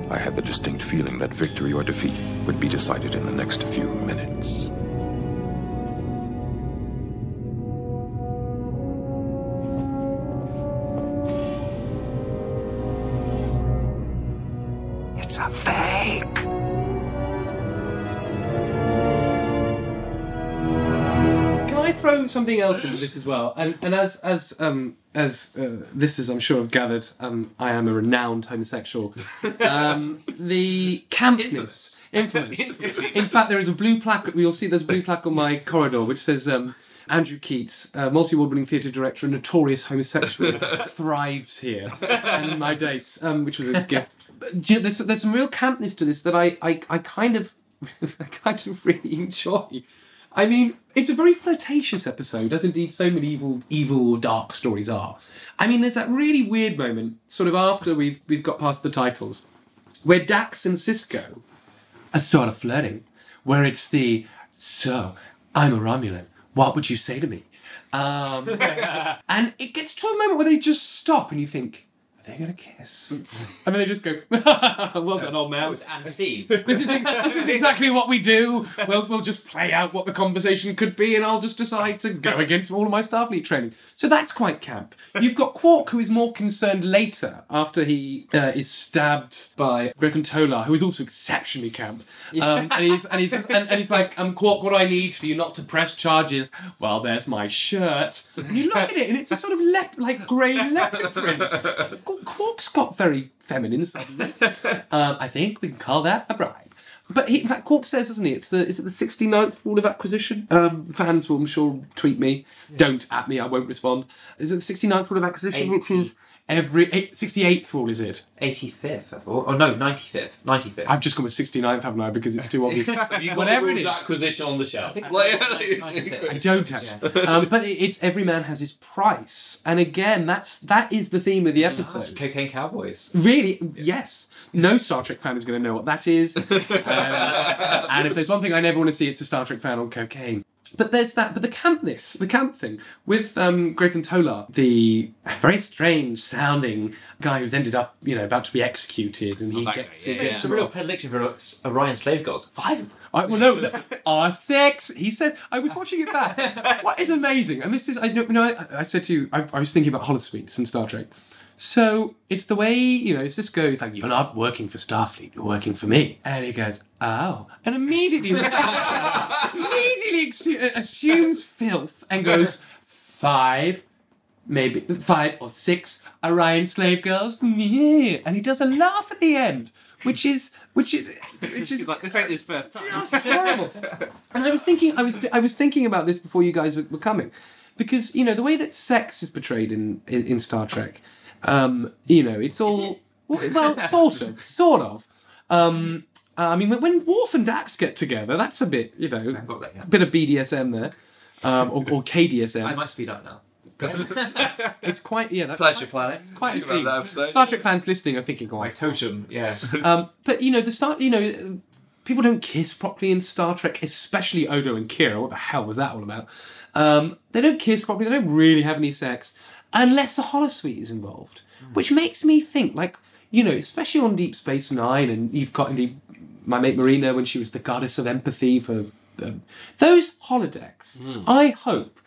I had the distinct feeling that victory or defeat would be decided in the next few minutes. Something else into this as well? And and as as um as uh, this is I'm sure have gathered, um I am a renowned homosexual. Um, the campness, infamous. In fact, there is a blue plaque. We'll see. There's a blue plaque on my corridor which says. Um, Andrew Keats, uh, multi-award-winning theatre director and notorious homosexual, thrives here. And my dates, um, which was a gift. But, you know, there's, there's some real campness to this that I, I, I kind of, I kind of really enjoy. I mean, it's a very flirtatious episode, as indeed so many evil, evil or dark stories are. I mean, there's that really weird moment, sort of after we've we've got past the titles, where Dax and Sisko are sort of flirting, where it's the so I'm a Romulan. What would you say to me? Um, and it gets to a moment where they just stop, and you think, they going to kiss? And then they just go, well done, old man. and scene. This is, this is exactly what we do. We'll, we'll just play out what the conversation could be, and I'll just decide to go against all of my Starfleet training. So that's quite camp. You've got Quark, who is more concerned later, after he uh, is stabbed by Grathon Tolar, who is also exceptionally camp. Um, and he's and he's and, and he's like, um, Quark, what do I need for you not to press charges? Well, there's my shirt. And you look at it, and it's a sort of lep- like grey leopard print. Quark's got very feminine suddenly. um, I think we can call that a bribe. But he, in fact, Quark says, doesn't he? It's the is it the 69th rule of acquisition? Um, fans will, I'm sure, tweet me. Don't at me. I won't respond. Is it the 69th rule of acquisition, which is every eight, 68th rule? Is it? 85th, I thought. Oh no, 95th. 95th. I've just gone with 69th, haven't I? Because it's too obvious. Have you got Whatever the rules is. acquisition on the shelf? I don't have. actually. Um, but it, it's every man has his price, and again, that's that is the theme of the episode. Cocaine Cowboys. Really? Yes. No Star Trek fan is going to know what that is. Um, and if there's one thing I never want to see, it's a Star Trek fan on cocaine. But there's that. But the campness, the camp thing with um, Grathon Tolar, the very strange sounding guy who's ended up, you know, about to be executed, and he guy, gets, yeah, he yeah. It's a real predilection for Orion slave girls. Five of them. I, well, no, no. R six. He said. I was watching it back. what is amazing, and this is I know. You know, I, I said to you, I, I was thinking about holosuites and Star Trek. So it's the way you know. Sisko is like, "You're not working for Starfleet. You're working for me." And he goes, "Oh," and immediately, immediately ex- uh, assumes filth and goes, five, maybe five or six Orion slave girls." Yeah. And he does a laugh at the end, which is which is which is like, this ain't his first time. just horrible. And I was thinking, I was, I was thinking about this before you guys were, were coming, because you know the way that sex is portrayed in in, in Star Trek, um, you know, it's all well, well, sort of, sort of. Um, I mean, when, Worf and Dax get together, that's a bit, you know, got that, yeah. a bit of BDSM there, um, or, or KDSM. I might speed up now. It's quite, yeah, that's Pleasure Planet. It's quite a scene. Star Trek fans listening are thinking, "Oh, My totem, yeah. Um, but you know, the start. You know, people don't kiss properly in Star Trek, especially Odo and Kira. What the hell was that all about? Um, they don't kiss properly. They don't really have any sex unless a holosuite is involved, hmm. which makes me think, like you know, especially on Deep Space Nine, and you've got indeed my mate Marina when she was the goddess of empathy for them. Those holodecks, hmm. I hope,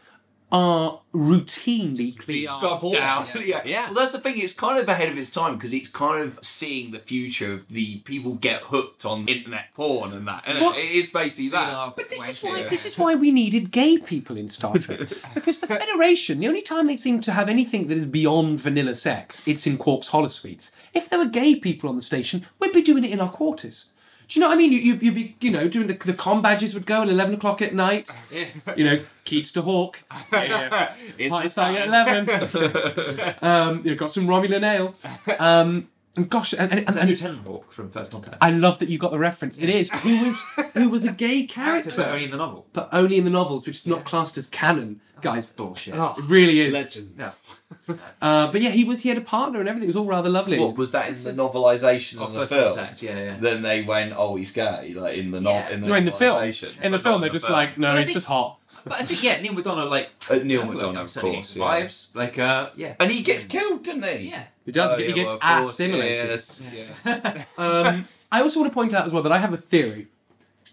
are routinely cleaned. Scrubbed down. Yeah. Yeah. Well, that's the thing. It's kind of ahead of its time because it's kind of seeing the future of the people get hooked on internet porn and that. And What? it is basically that. But this is why this is why we needed gay people in Star Trek. because the Federation, the only time they seem to have anything that is beyond vanilla sex, it's in Quark's holosuites. If there were gay people on the station, we'd be doing it in our quarters. Do you know what I mean? You, you, you'd be, you know, doing the, the com badges would go at 11 o'clock at night. You know, Keats to Hawk. Yeah. It's Pint the starting at 11. um, you've got some Romulan ale. Um, and gosh, and, and, and, And and Lieutenant Hawk from First Contact. I love that you got the reference. It is. Who was, who was a gay Character, character but only in the novel. but only in the novels, which is not classed as canon, That's guys. bullshit. Oh, It really is. legends. Yeah. Uh, but yeah, he was. He had a partner and everything. It was all rather lovely. What was that in the says- novelisation of the First film? Contact, yeah, yeah. Then they went, "Oh, he's gay." Like in the no- Yeah. in the no, in the film. In the But film, they're in just film. like, no, But he's think- just hot. But I think yeah, Neal McDonough like Uh, Neal McDonough, I'm of course, yeah. vibes like uh yeah and he gets killed, doesn't he? yeah. He does. Oh, he yeah, gets well, of course, assimilated. yes, yeah. Um, I also want to point out as well that I have a theory.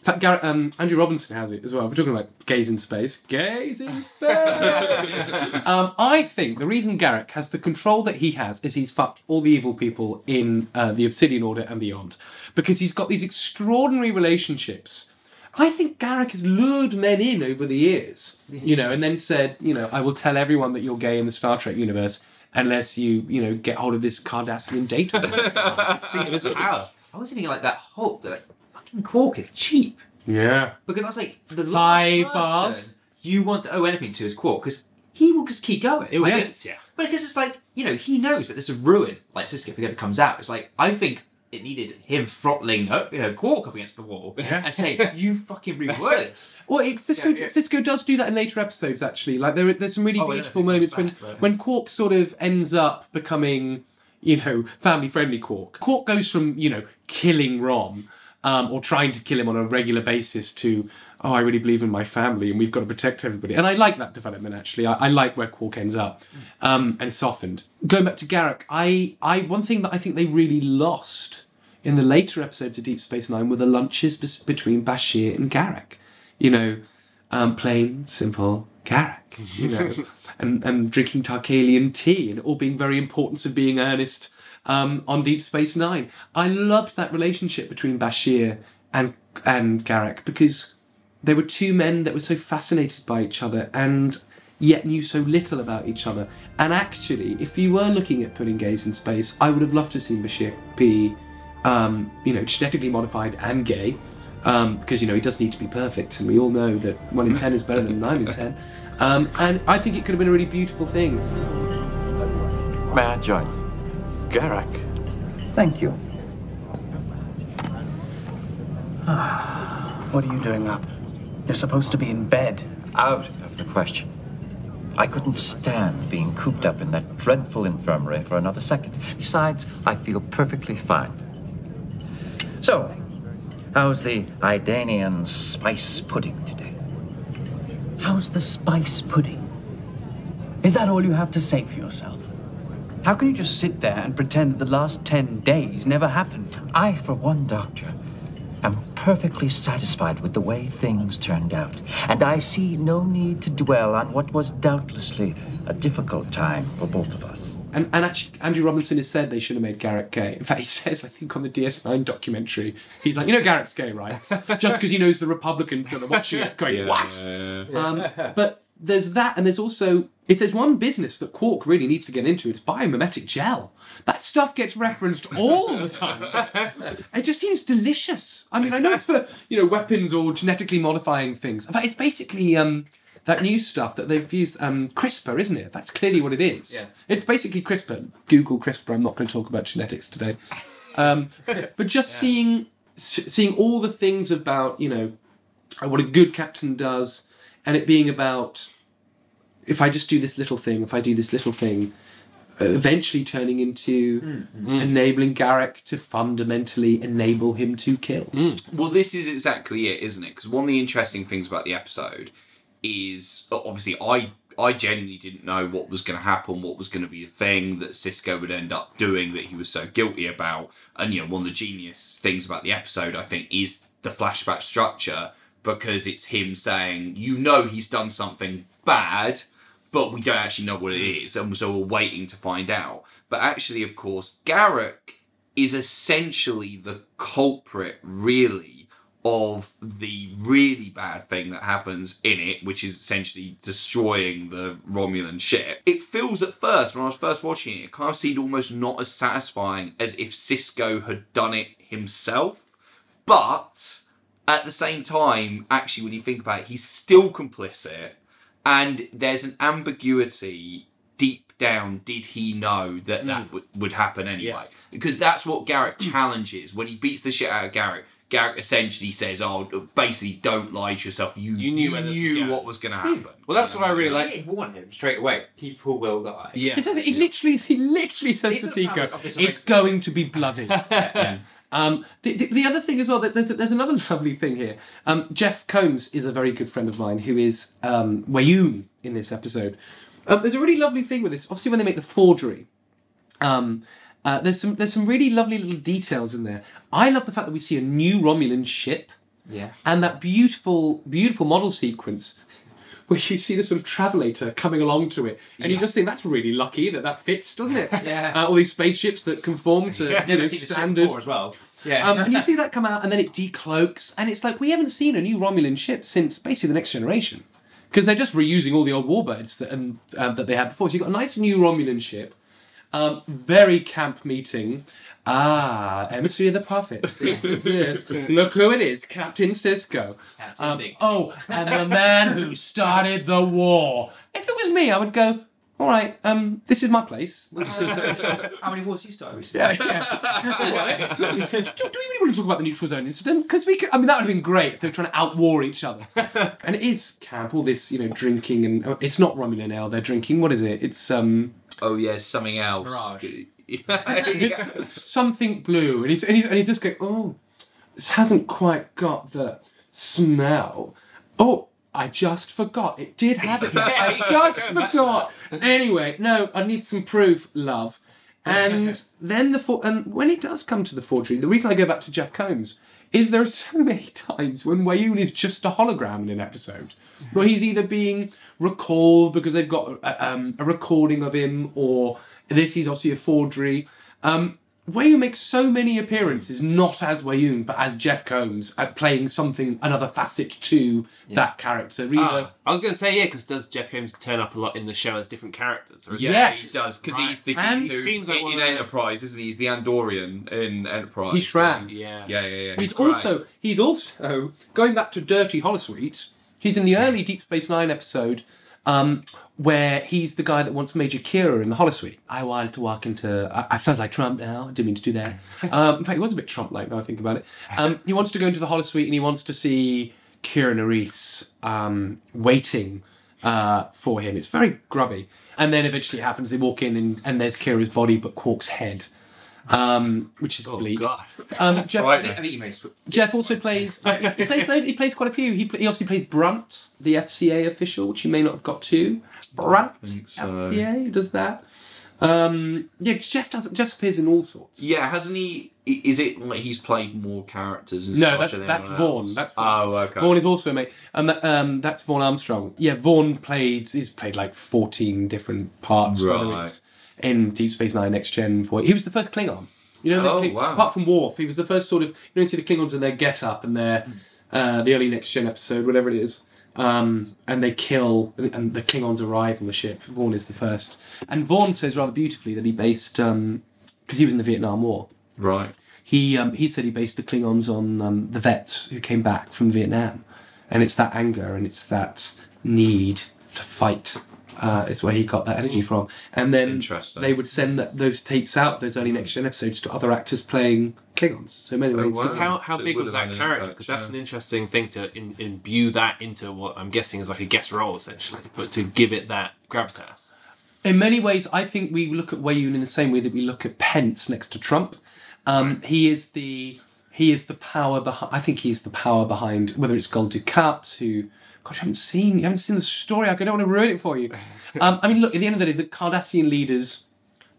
In fact, Garrett, um, Andrew Robinson has it as well. We're talking about gays in space. Gays in space. um, I think the reason Garak has the control that he has is he's fucked all the evil people in uh, the Obsidian Order and beyond, because he's got these extraordinary relationships. I think Garak has lured men in over the years, you know, and then said, you know, I will tell everyone that you're gay in the Star Trek universe unless you, you know, get hold of this Cardassian data. See, it was power. I was thinking like that Hulk, that like fucking Quark is cheap yeah. because I was like the last Five person bars. you want to owe anything to is Quark because he will just keep going. It Like, yeah. But because it's like, you know, he knows that this is ruin, like Sisko, if it ever comes out. It's like, I think it needed him throttling uh, you know, Quark up against the wall and saying, you fucking reword this. Well, it, Sisko Yeah, yeah. Sisko does do that in later episodes. Actually, like there, there's some really Oh, I don't beautiful think moments goes when back, right. when Quark sort of ends up becoming, you know, family friendly Quark. Quark goes from you know killing Rom, um, or trying to kill him on a regular basis to oh, I really believe in my family and we've got to protect everybody. And I like that development actually. I, I like where Quark ends up, um, and softened. Going back to Garak, I, I one thing that I think they really lost in the later episodes of Deep Space Nine were the lunches bes- between Bashir and Garak. You know, um, plain, simple Garak, you know, and, and drinking Tarkalian tea and all being very important of being earnest um, on Deep Space Nine. I loved that relationship between Bashir and and Garak because they were two men that were so fascinated by each other and yet knew so little about each other. And actually, if you were looking at putting gays in space, I would have loved to have seen Bashir be, um, you know, genetically modified and gay. Um, because you know he does need to be perfect, and we all know that one in ten is better than nine in ten. Um, and I think it could have been a really beautiful thing. May I? Garak. Thank you. Ah, what are you doing up? You're supposed to be in bed. Out of the question. I couldn't stand being cooped up in that dreadful infirmary for another second. Besides, I feel perfectly fine. So, how's the Idanian spice pudding today? How's the spice pudding? Is that all you have to say for yourself? How can you just sit there and pretend that the last ten days never happened? I, for one, Doctor, am perfectly satisfied with the way things turned out, and I see no need to dwell on what was doubtlessly a difficult time for both of us. And, and actually, Andrew Robinson has said they should have made Garrett gay. In fact, he says, I think, on the DS9 documentary, he's like, you know, Garrett's gay, right? Just because he knows the Republicans that are watching it going, what? Um, but there's that, and there's also, if there's one business that Quark really needs to get into, it's biomimetic gel. That stuff gets referenced all the time. it just seems delicious. I mean, I know it's for, you know, weapons or genetically modifying things. In fact, it's basically um, that new stuff that they've used, um, CRISPR, isn't it? That's clearly what it is. Yeah. It's basically CRISPR. Google CRISPR. I'm not going to talk about genetics today. Um, but just seeing seeing all the things about you know what a good captain does, and it being about if I just do this little thing, if I do this little thing, uh, eventually turning into enabling Garak to fundamentally enable him to kill. Well, this is exactly it, isn't it? Because one of the interesting things about the episode is obviously I I genuinely didn't know what was going to happen, what was going to be the thing that Sisko would end up doing that he was so guilty about. And you know, one of the genius things about the episode, I think, is the flashback structure because it's him saying, you know, he's done something bad, but we don't actually know what it mm. is, and so we're waiting to find out. But actually, of course, Garak is essentially the culprit, really, of the really bad thing that happens in it, which is essentially destroying the Romulan ship. It feels at first, when I was first watching it, it kind of seemed almost not as satisfying as if Sisko had done it himself. But at the same time, actually, when you think about it, he's still complicit, and there's an ambiguity deep down. Did he know that that mm. w- would happen anyway? Because that's what Garrett challenges when he beats the shit out of Garrett. Garrett essentially says, "Oh, basically, don't lie to yourself. You, you knew where this was knew going." what was going to hmm. happen." Well, that's what I really Like, like. he warn him straight away. People will die. Yeah. He says it, he literally he literally says He's to the Sisko, power of this "It's going to be bloody." Um, the, the, the other thing as well, that there's, there's another lovely thing here. Um, Jeff Combs is a very good friend of mine who is um, Weyoun in this episode. Um, there's a really lovely thing with this. Obviously, when they make the forgery, um, uh, there's some there's some really lovely little details in there. I love the fact that we see a new Romulan ship Yeah. and that beautiful beautiful model sequence where you see the sort of travelator coming along to it, and you just think that's really lucky that that fits, doesn't it? Yeah. Uh, all these spaceships that conform to Yeah, you know I've seen the ship standard. as well. Yeah. Um, and you see that come out, and then it decloaks, and it's like we haven't seen a new Romulan ship since basically the Next Generation, because they're just reusing all the old warbirds that and uh, that they had before. So you've got a nice new Romulan ship. Um, very camp meeting. Ah, emissary of the prophets. This is this. Look who it is, Captain Sisko. Um, oh, and the man who started the war. If it was me, I would go. All right, um, this is my place. How many wars you started recently? Yeah, yeah. do, do we really want to talk about the neutral zone incident? Because we could, I mean, that would have been great if they were trying to outwar each other. and it is camp, all this, you know, drinking and oh, it's not Romulan ale. They're drinking. What is it? It's um, Oh yeah, something else. Mirage. it's something blue, and he's and he's, and he's just going, oh, this hasn't quite got the smell. Oh. I just forgot. It did have it. I just forgot. Anyway, no, I need some proof, love. And then the for- and when it does come to the forgery, the reason I go back to Jeff Combs is there are so many times when Weyoun is just a hologram in an episode, where he's either being recalled because they've got a, um, a recording of him, or this is obviously a forgery. Um, Weyoun makes so many appearances, not as Weyoun, but as Jeff Combs, at playing something, another facet to that character. Really, Ah, I was going to say yeah, because does Jeff Combs turn up a lot in the show as different characters? Or is Yeah, Yes. he does because Right. he's the And- who, Seems like in, in Enterprise, isn't he? He's the Andorian in Enterprise. He's Shran. Yeah. Yeah, yeah, yeah. He's great. also he's also going back to Dirty Holosuite. He's in the early Deep Space Nine episode um, where he's the guy that wants Major Kira in the Holosuite. I wanted to walk into. I, I sound like Trump now. I didn't mean to do that. Um, in fact, he was a bit Trump-like now I think about it. Um, he wants to go into the Holosuite and he wants to see Kira Nerys um, waiting uh, for him. It's very grubby. And then eventually it happens. They walk in and, and there's Kira's body, but Quark's head. Um, which is bleak. God. Um, Jeff, I think, I think you may. sw- Jeff also plays. Uh, he plays. loads- He plays quite a few. He, pl- he obviously plays Brunt, the FCA official, which you may not have got to. Brunt, FCA does that. Um, yeah, Jeff does. Jeff appears in all sorts. Yeah, hasn't he? Is it like he's played more characters? In No, that, that's anyone Vaughn. else? That's Vaughn. oh, okay. Vaughn is also a mate. and that- um, that's Vaughn Armstrong. Yeah, Vaughn played. He's played like fourteen different parts. Whether Right. In Deep Space Nine, Next Gen. For he was the first Klingon. You know, Oh, Kling- wow. apart from Worf, he was the first sort of. You know, you see the Klingons in their get up and their uh, the early Next Gen episode, whatever it is. Um, and they kill, and the Klingons arrive on the ship. Vaughn is the first, and Vaughn says rather beautifully that he based because he was in the Vietnam War Right. he um, he said he based the Klingons on um, the vets who came back from Vietnam, and it's that anger and it's that need to fight. Uh, is where he got that energy from, and then they would send that, those tapes out, those early next gen episodes, to other actors playing Klingons. So many ways. wow. Because how, how So big was that character? Because that's an interesting thing to in, imbue that into what I'm guessing is like a guest role essentially, but to give it that gravitas. In many ways, I think we look at Weyoun in the same way that we look at Pence next to Trump. Um, he is the he is the power behind. I think he's the power behind whether it's Gul Dukat who God, you haven't seen you haven't seen the story. I don't want to ruin it for you. Um, I mean, look at the end of the day, the Cardassian leaders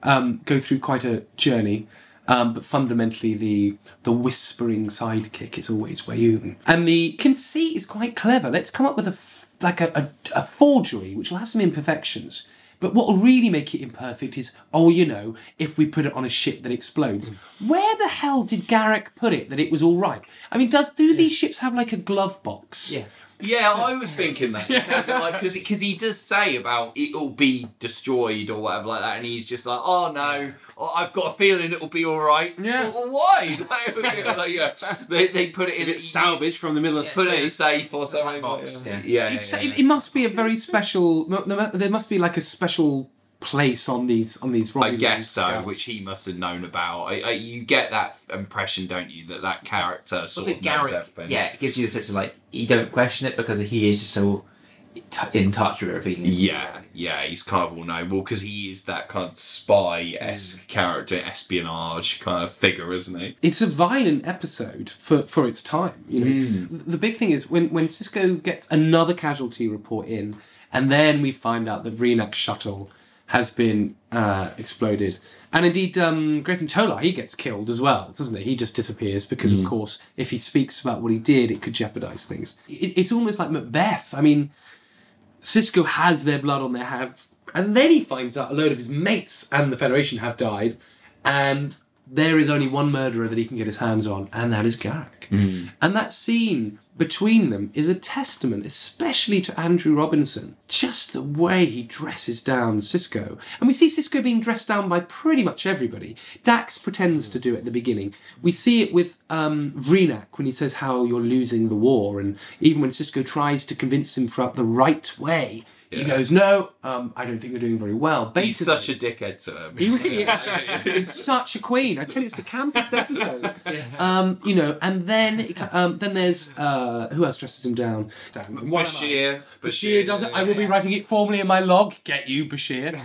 um, go through quite a journey. Um, but fundamentally, the the whispering sidekick is always Weyoun, and the conceit is quite clever. Let's come up with a like a, a, a forgery which will have some imperfections. But what will really make it imperfect is, oh, you know, if we put it on a ship that explodes. Where the hell did Garak put it that it was all right? I mean, does do these ships have like a glove box? Yeah. Yeah, I was thinking that because like, cause, cause he does say about it'll be destroyed or whatever like that, and he's just like, oh no, I've got a feeling it'll be all right. Yeah. Well, why? like, yeah. They, they put it in If it's salvaged from the middle of put it in a safe or something. box, yeah, yeah. yeah, yeah, yeah. It, it must be a very special. There must be like a special place on these on these. I Romulan guess so, scouts. which he must have known about. I, I, you get that impression, don't you, that that character I sort think of knows everything. yeah, it gives you the sense of like you don't question it because he is just so t- in touch with everything. isn't he? Yeah, yeah, he's kind of all knowable because he is that kind of spy Mm. esque character, espionage kind of figure, isn't he? it's a violent episode for, for its time. You know, Mm. the big thing is when when Sisko gets another casualty report in, and then we find out the Vreenak shuttle has been uh, exploded, and indeed um, Grathon Tolar he gets killed as well, doesn't he? He just disappears because, Mm. of course, if he speaks about what he did, it could jeopardize things. It, it's almost like Macbeth. I mean. Sisko has their blood on their hands, and then he finds out a load of his mates and the Federation have died, and there is only one murderer that he can get his hands on, and that is Garak. And that scene between them is a testament, especially to Andrew Robinson, just the way he dresses down Sisko. And we see Sisko being dressed down by pretty much everybody. Dax pretends to do it at the beginning. We see it with um, Vreenak when he says how you're losing the war, and even when Sisko tries to convince him for the right way, he goes, "No, um, I don't think we're doing very well." He's such a dickhead to him. he really is. He's such a queen. I tell you, it's the campest episode. Um, you know, and then um, then there's uh, who else dresses him down? One of mine. Bashir. Bashir does it. I will be writing it formally in my log. Get you, Bashir.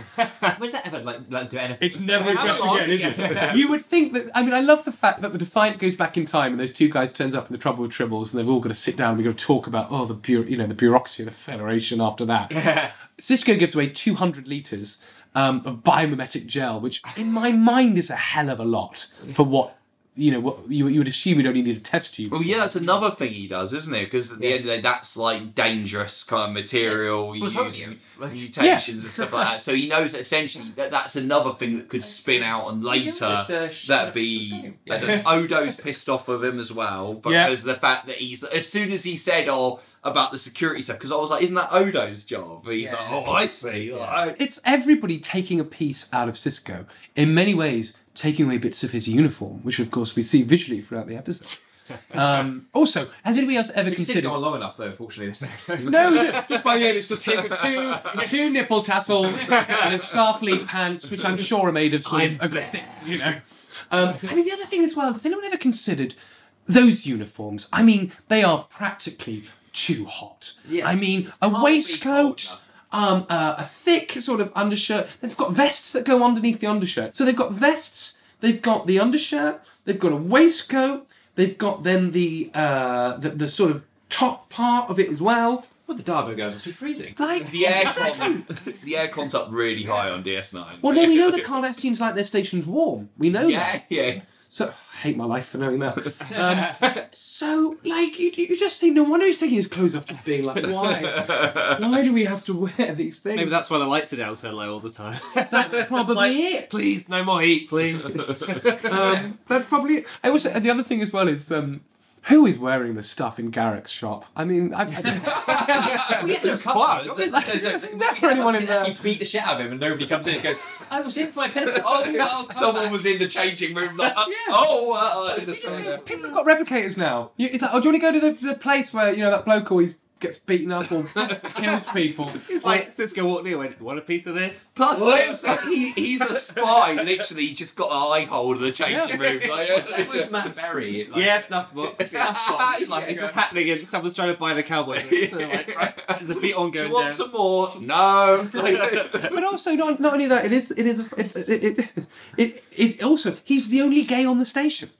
Where's that ever like, like do anything? It's never addressed How again, is it? You would think that. I mean, I love the fact that the Defiant goes back in time, and those two guys turns up in the Trouble with Tribbles, and they've all got to sit down. and We've got to talk about oh the bu- you know the bureaucracy of the Federation. After that, Sisko gives away two hundred liters um, of biomimetic gel, which in my mind is a hell of a lot for what you know. What you, you would assume you'd only need a test tube. Well, yeah, that's another thing he does, isn't it? Because at the end of the day, that's like dangerous kind of material It's using plutonium. mutations and stuff like that. So he knows that essentially that that's another thing that could spin out, and later research that'd be. I don't Odo's pissed off of him as well because Yeah. of the fact that he's as soon as he said, "Oh." About the security stuff, because I was like, "Isn't that Odo's job?" But he's like, "Oh, I see." Like, It's everybody taking a piece out of Sisko. In many ways, taking away bits of his uniform, which of course we see visually throughout the episode. Um, also, has anybody else ever We just considered? didn't long enough though. Unfortunately, this episode. No, no, just by the end, it's just him with two, two nipple tassels and his Starfleet pants, which I'm sure are made of sort of, a thick, you know. Um, I mean, the other thing as well, has anyone ever considered those uniforms? I mean, they are practically too hot. Yeah. I mean, a waistcoat. Um, uh, a thick sort of undershirt. They've got vests that go underneath the undershirt. So they've got vests. They've got the undershirt. They've got a waistcoat. They've got then the uh, the, the sort of top part of it as well. Well, the Dabo girls must be freezing. Like the aircon, the aircon's up really high on DS9. Well, no, we know that Cardassians like their stations warm. We know Yeah, that. yeah. So I hate my life for knowing that. Um, so, like, you, you just see. No wonder he's taking his clothes off, just being like, why? why do we have to wear these things? Maybe that's why the lights are down so low all the time. That's probably like, it. Please, no more heat, please. Um, that's probably it. I also, and the other thing as well is. Um, who is wearing the stuff in Garak's shop? I mean, I, I, Well, yes, there's Wow, customers. there's- There's, there's, there's never anyone in there. Actually beat the shit out of him, and nobody comes in and goes, "I was in for my benefit." Oh, oh, Someone back." was in the changing room like, Yeah. oh, uh, You just people have got replicators now. You, it's like, oh, do you want to go to the, the place where you know that bloke always gets beaten up or kills people? It's like Sisko walked in and went, Want a piece of this? Plus, it was like he, he's a spy. Literally, he just got an eye hold of the changing room. Like, That was Matt Berry. Like, yeah, snuff box. Snuff box. Like, is this happening? And someone's trying to buy the cowboy. So they're like, right, there's a beat on Do you want down. some more? No. Like, But also, not, not only that, it is it is a, it, it, it, it, it also he's the only gay on the station,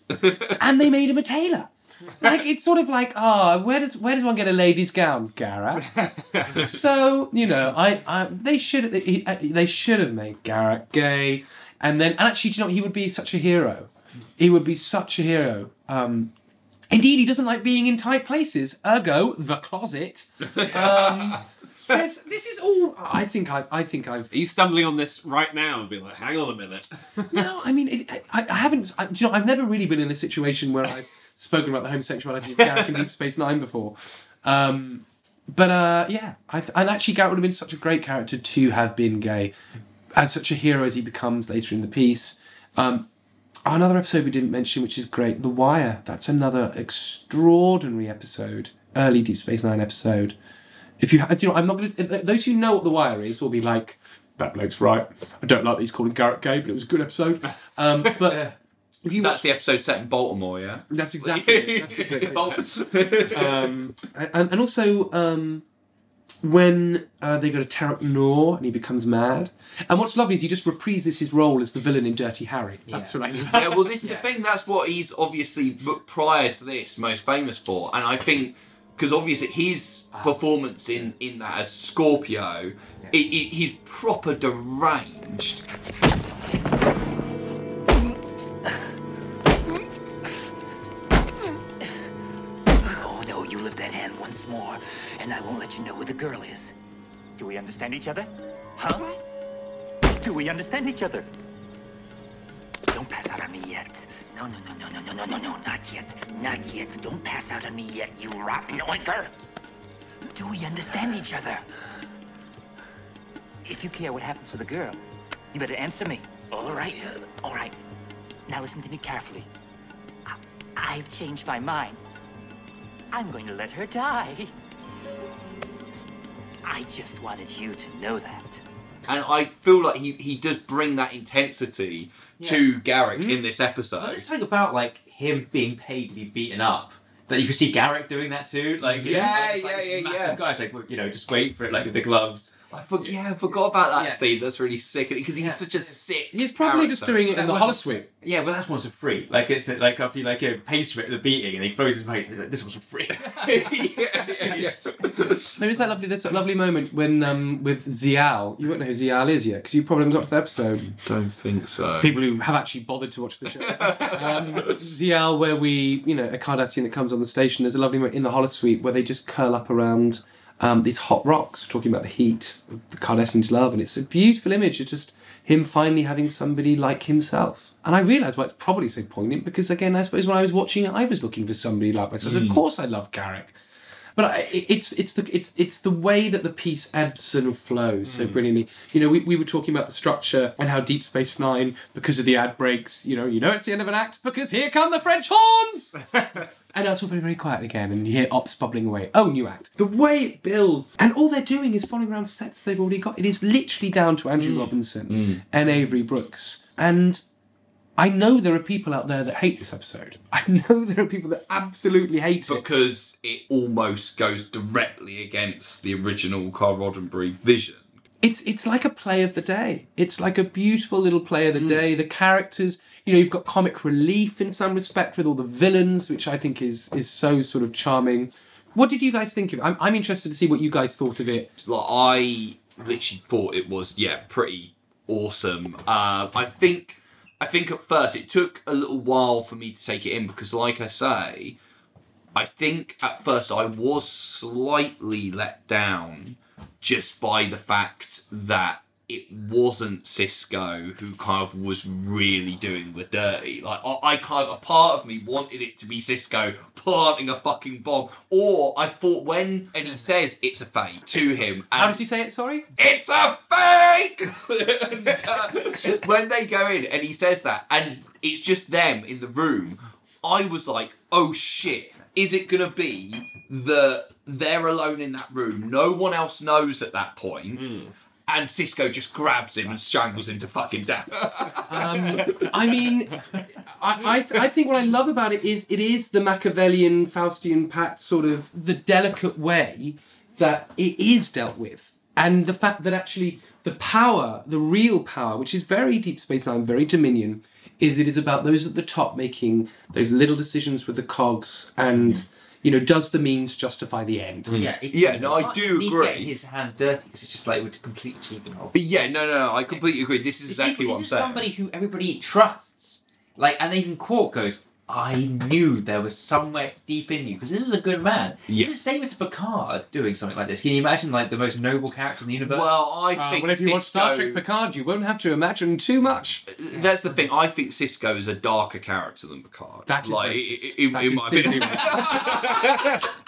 and they made him a tailor. Like it's sort of like ah, where does where does one get a lady's gown, Garrett? so you know, I, I they should they, they should have made Garrett gay, and then and actually, do you know he would be such a hero He would be such a hero. Um, indeed, he doesn't like being in tight places. Ergo, the closet. Um, there's- this is all. I think I. I think I've. Are you stumbling on this right now and being like, hang on a minute? No, I mean, it, I, I haven't. I, do you know, I've never really been in a situation where I've spoken about the homosexuality of Garak in Deep Space Nine before. Um, but uh, yeah, I, and actually, Garrett would have been such a great character to have been gay, as such a hero as he becomes later in the piece. Um, another episode we didn't mention, which is great, The Wire. That's another extraordinary episode, early Deep Space Nine episode. If you, you know, I'm not to. Those who know what The Wire is will be like, that bloke's right. I don't like that he's calling Garrett gay, but it was a good episode. Um, but if you That's the episode set in Baltimore, yeah. That's exactly. it. That's exactly it. um, and, and also um, when uh, they go to Terok Nor and he becomes mad. And what's lovely is he just reprises his role as the villain in Dirty Harry. That's what I mean. yeah, well, this is the thing. That's what he's obviously prior to this most famous for, and I think because obviously his performance in in that as Scorpio, it, it, he's proper deranged. More, and I won't let you know where the girl is. Do we understand each other? Huh? Do we understand each other? Don't pass out on me yet. No, no, no, no, no, no, no, no, no, not yet. Not yet. Don't pass out on me yet, you rotten oinker. Do we understand each other? If you care what happens to the girl, you better answer me. All right, all right. Now listen to me carefully. I- I've changed my mind. I'm going to let her die. I just wanted you to know that. And I feel like he, he does bring that intensity to Garak in hmm? this episode. But there's something about like him being paid to be beaten up that you can see Garak doing that too. Like you know, Yeah, like, it's like yeah, this yeah, massive yeah. Guy, like you know, just wait for it, like with the gloves. I for, yeah, I forgot about that Yeah. scene. That's really sick because he's Yeah. such a sick. He's probably just doing it in the That wasn't- holosuite. Yeah, but that's one's a free. Like it's like after you like a pays for it, the beating, and he throws his mate. He's like, this one's a free. There is that lovely, there's that lovely moment when um, with Ziyal. You won't know who Ziyal is yet because you probably haven't got to the episode. Don't think so. People who have actually bothered to watch the show. um, Ziyal, where we, you know, a Cardassian that comes on the station. There's a lovely moment in the holosuite where they just curl up around um, these hot rocks, talking about the heat the Cardassians' love, and it's a beautiful image. It's just him finally having somebody like himself. And I realise why it's probably so poignant because, again, I suppose when I was watching it, I was looking for somebody like myself. Of course, I love Garak. But I, it's it's the it's it's the way that the piece ebbs and flows so brilliantly. You know, we, we were talking about the structure and how Deep Space Nine, because of the ad breaks, you know, you know it's the end of an act because here come the French horns. and now it's all very very quiet again, and you hear ops bubbling away. Oh, new act. The way it builds, and all they're doing is following around sets they've already got. It is literally down to Andrew mm. Robinson mm. and Avery Brooks, and I know there are people out there that hate this episode. I know there are people that absolutely hate it. because it almost goes directly against the original Carl Roddenberry vision. It's it's like a play of the day. It's like a beautiful little play of the day. The characters, you know, you've got comic relief in some respect with all the villains, which I think is is so sort of charming. What did you guys think of it? I'm, I'm interested to see what you guys thought of it. Like I literally thought it was yeah pretty awesome. Uh, I think I think at first it took a little while for me to take it in because, like I say, I think at first I was slightly let down just by the fact that it wasn't Sisko who kind of was really doing the dirty. Like I, I kind of a part of me wanted it to be Sisko planting a fucking bomb, or I thought when and he says it's a fake to him. And How does he say it? Sorry. it's a fake! And, uh, when they go in and he says that, and it's just them in the room, I was like, oh shit, is it gonna be that they're alone in that room? No one else knows at that point, And Sisko just grabs him and strangles him to fucking death. Um, I mean, I, I, th- I think what I love about it is it is the Machiavellian Faustian pact sort of the delicate way that it is dealt with. And the fact that actually the power, the real power, which is very Deep Space Nine, very Dominion, is it is about those at the top making those little decisions with the cogs and, you know, does the means justify the end? Mm. Yeah, it- Yeah, no, I he do needs to get his hands dirty because it's just like we're completely cheating off. But yeah, no, no, no, I completely agree. This is exactly this what I'm saying. This is saying. somebody who everybody trusts. Like, and even Quark goes, I knew there was somewhere deep in you because this is a good man. Yeah. This is the same as Picard doing something like this. Can you imagine, like, the most noble character in the universe? Well, I Uh, think well, if you watch Star Trek Picard, you won't have to imagine too much. That's the thing. I think Sisko is a darker character than Picard. That is like, racist. it- it- That it is might be- simply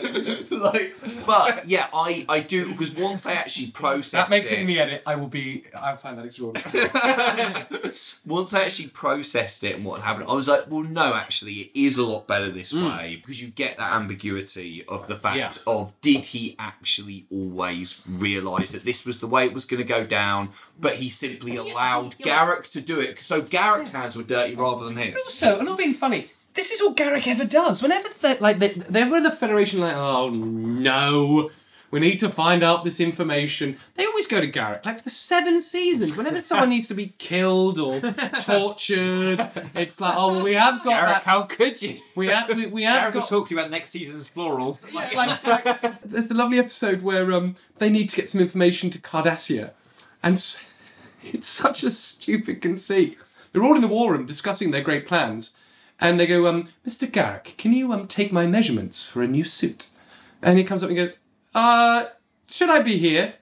like, but yeah, I I do because once I actually processed That makes it, it in the edit. I will be. I find that extraordinary. once I actually processed it and what happened, I was like, well, no, actually, it is a lot better this Mm. way because you get that ambiguity of the fact Yeah. of did he actually always realise that this was the way it was going to go down, but he simply allowed Garak to do it. So Garak's hands were dirty rather than his. also, and I'm not being funny. This is all Garak ever does. Whenever the, like they, they were the Federation, like, oh no, we need to find out this information. They always go to Garak. Like for the seven seasons, whenever someone needs to be killed or tortured, it's like, oh, well, we have got Garak, that. how could you? We have, we, we have Garrick will got. talk to you about next season's florals. Like, like, like, there's the lovely episode where um, they need to get some information to Cardassia, and it's such a stupid conceit. They're all in the war room discussing their great plans, and they go, um, "Mr. Garak, can you um take my measurements for a new suit?" And he comes up and goes, "Uh, should I be here?"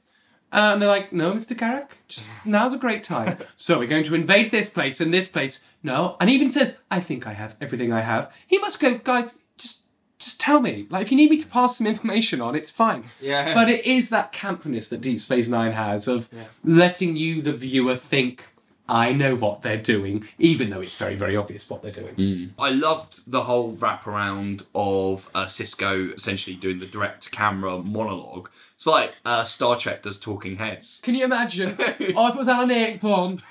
Uh, and they're like, "No, Mr. Garak, just now's a great time. so we're going to invade this place and this place. No, and even says, I think I have everything I have. He must go, guys. Just just tell me. Like, if you need me to pass some information on, it's fine. Yeah. But it is that campiness that Deep Space Nine has of letting you, the viewer, think, I know what they're doing, even though it's very, very obvious what they're doing. I loved the whole wraparound of uh, Sisko essentially doing the direct camera monologue. It's like uh, Star Trek does Talking Heads. Can you imagine? oh, if it was Alan Ayckbourn.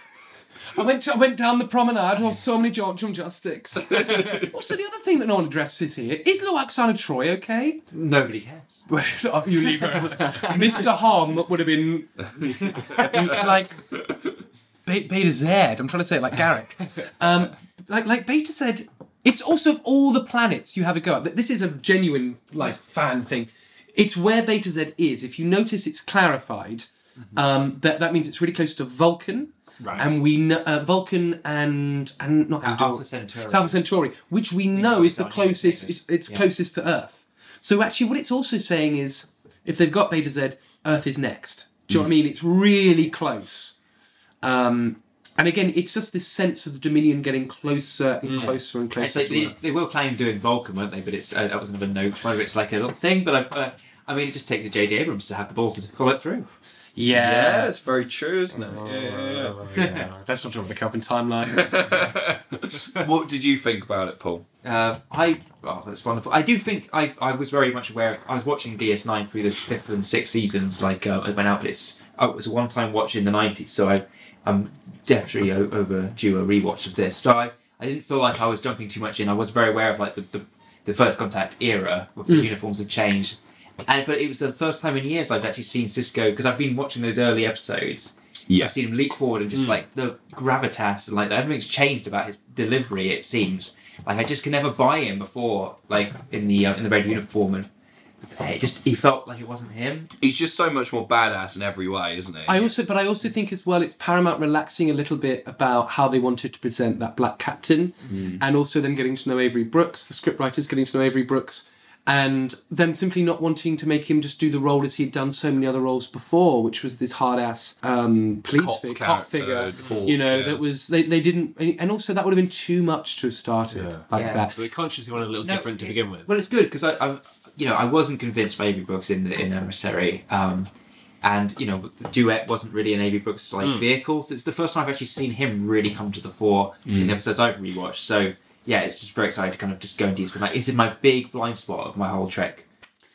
I went to, I went down the promenade with so many George Justics. also, the other thing that no one addresses here is Lwaxana Troi okay? Nobody cares. Well, you leave her. Mr. Homn would have been like Be- Betazed. I'm trying to say it like Garak. Um, like like Betazed. It's also of all the planets you have a go at. This is a genuine like fan thing. It's where Betazed is. If you notice, it's clarified. Um, that that means it's really close to Vulcan. Right. And we know uh, Vulcan and and not Alpha Centauri. It's Alpha Centauri, which we know is the closest. It's, it's Yeah. closest to Earth. So actually, what it's also saying is, if they've got Betazed, Earth is next. Do you know what I mean? It's really close. Um, and again, it's just this sense of the Dominion getting closer and closer and It's closer like to they, Earth. they were planning on doing Vulcan, weren't they? But it's uh, that was another note. Whether it's like a little thing, but I, uh, I mean, it just takes a J.J. Abrams to have the balls to follow it through. Yeah. it's very true, isn't it? Yeah, yeah, yeah. Let's not talk about the Kelvin timeline. what did you think about it, Paul? Uh, I oh, that's wonderful. I do think I, I was very much aware. I was watching DS9 through the fifth and sixth seasons. Like uh, it went out, but it's oh, it was a one time watch in the nineties. So I I'm definitely o- overdue a rewatch of this. So I, I didn't feel like I was jumping too much in. I was very aware of like the the, the first contact era where the Mm. uniforms have changed. And but it was the first time in years I'd actually seen Sisko because I've been watching those early episodes. Yeah. I've seen him leap forward and just Mm. like the gravitas and like everything's changed about his delivery. It seems like I just can never buy him before, like in the uh, in the red uniform, and it just he felt like it wasn't him. He's just so much more badass in every way, isn't he? I also, but I also think as well, it's Paramount relaxing a little bit about how they wanted to present that black captain, Mm. and also them getting to know Avery Brooks, the scriptwriters getting to know Avery Brooks, and them simply not wanting to make him just do the role as he'd done so many other roles before, which was this hard ass um, police Cop figure, cop figure. Hawk, you know, yeah. that was they, they didn't, and also that would have been too much to have started like Yeah. that. So they consciously wanted a little No, different to begin with. Well, it's good because I, I, you know, I wasn't convinced by Avery Brooks in the in Emissary, um, and you know, the duet wasn't really an Avery Brooks like Mm. vehicle. So it's the first time I've actually seen him really come to the fore in Mm. the episodes I've rewatched. So yeah, it's just very exciting to kind of just go and deep. Like, it's in my big blind spot of my whole Trek.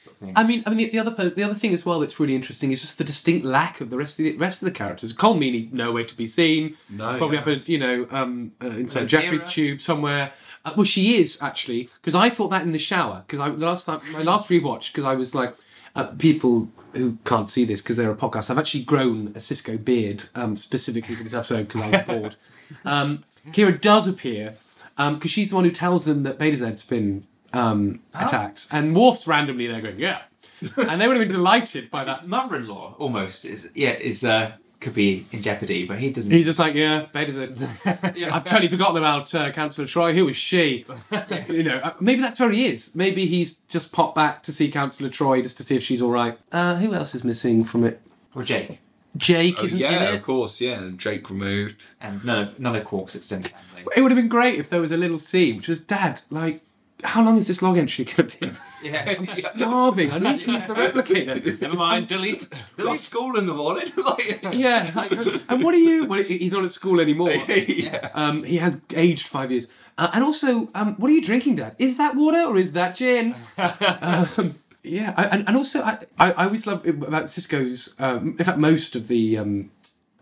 sort of thing. I mean, I mean, the, the other pers- the other thing as well that's really interesting is just the distinct lack of the rest of the rest of the characters. Colm Meaney nowhere to be seen. No, She's probably yeah. up at you know um, uh, inside Kira? Jefferies tube somewhere. Uh, well, she is actually because I thought that in the shower because I the last time my last rewatch because I was like uh, people who can't see this because they're a podcast. I've actually grown a Sisko beard um, specifically for this episode because I was bored. Um, Kira does appear because she's the one who tells them that Betazed's been um, attacked, and Worf's randomly there going, "Yeah," and they would have been delighted by that. Mother-in-law almost is yeah is uh could be in jeopardy, but he doesn't. He's just like, yeah, better than. I've totally forgotten about uh, Councillor Troi. Who was she? you know, uh, maybe that's where he is. Maybe he's just popped back to see Councillor Troi just to see if she's all right. Uh, who else is missing from it? Well, Jake. Jake Oh, isn't yeah, in of course, yeah. Jake removed. And none of none of Quark's extended family. It would have been great if there was a little scene which was, Dad, like, how long is this log entry going to be? Yeah. I'm starving. I need to use the replicator. Never mind, delete. Got school in the morning. like, yeah. Like, and what are you? Well, he's not at school anymore. yeah. Um, he has aged five years. Uh, and also, um, what are you drinking, Dad? Is that water or is that gin? um, yeah, I, and, and also, I, I, I always love about Sisko's. Um, in fact, most of the um,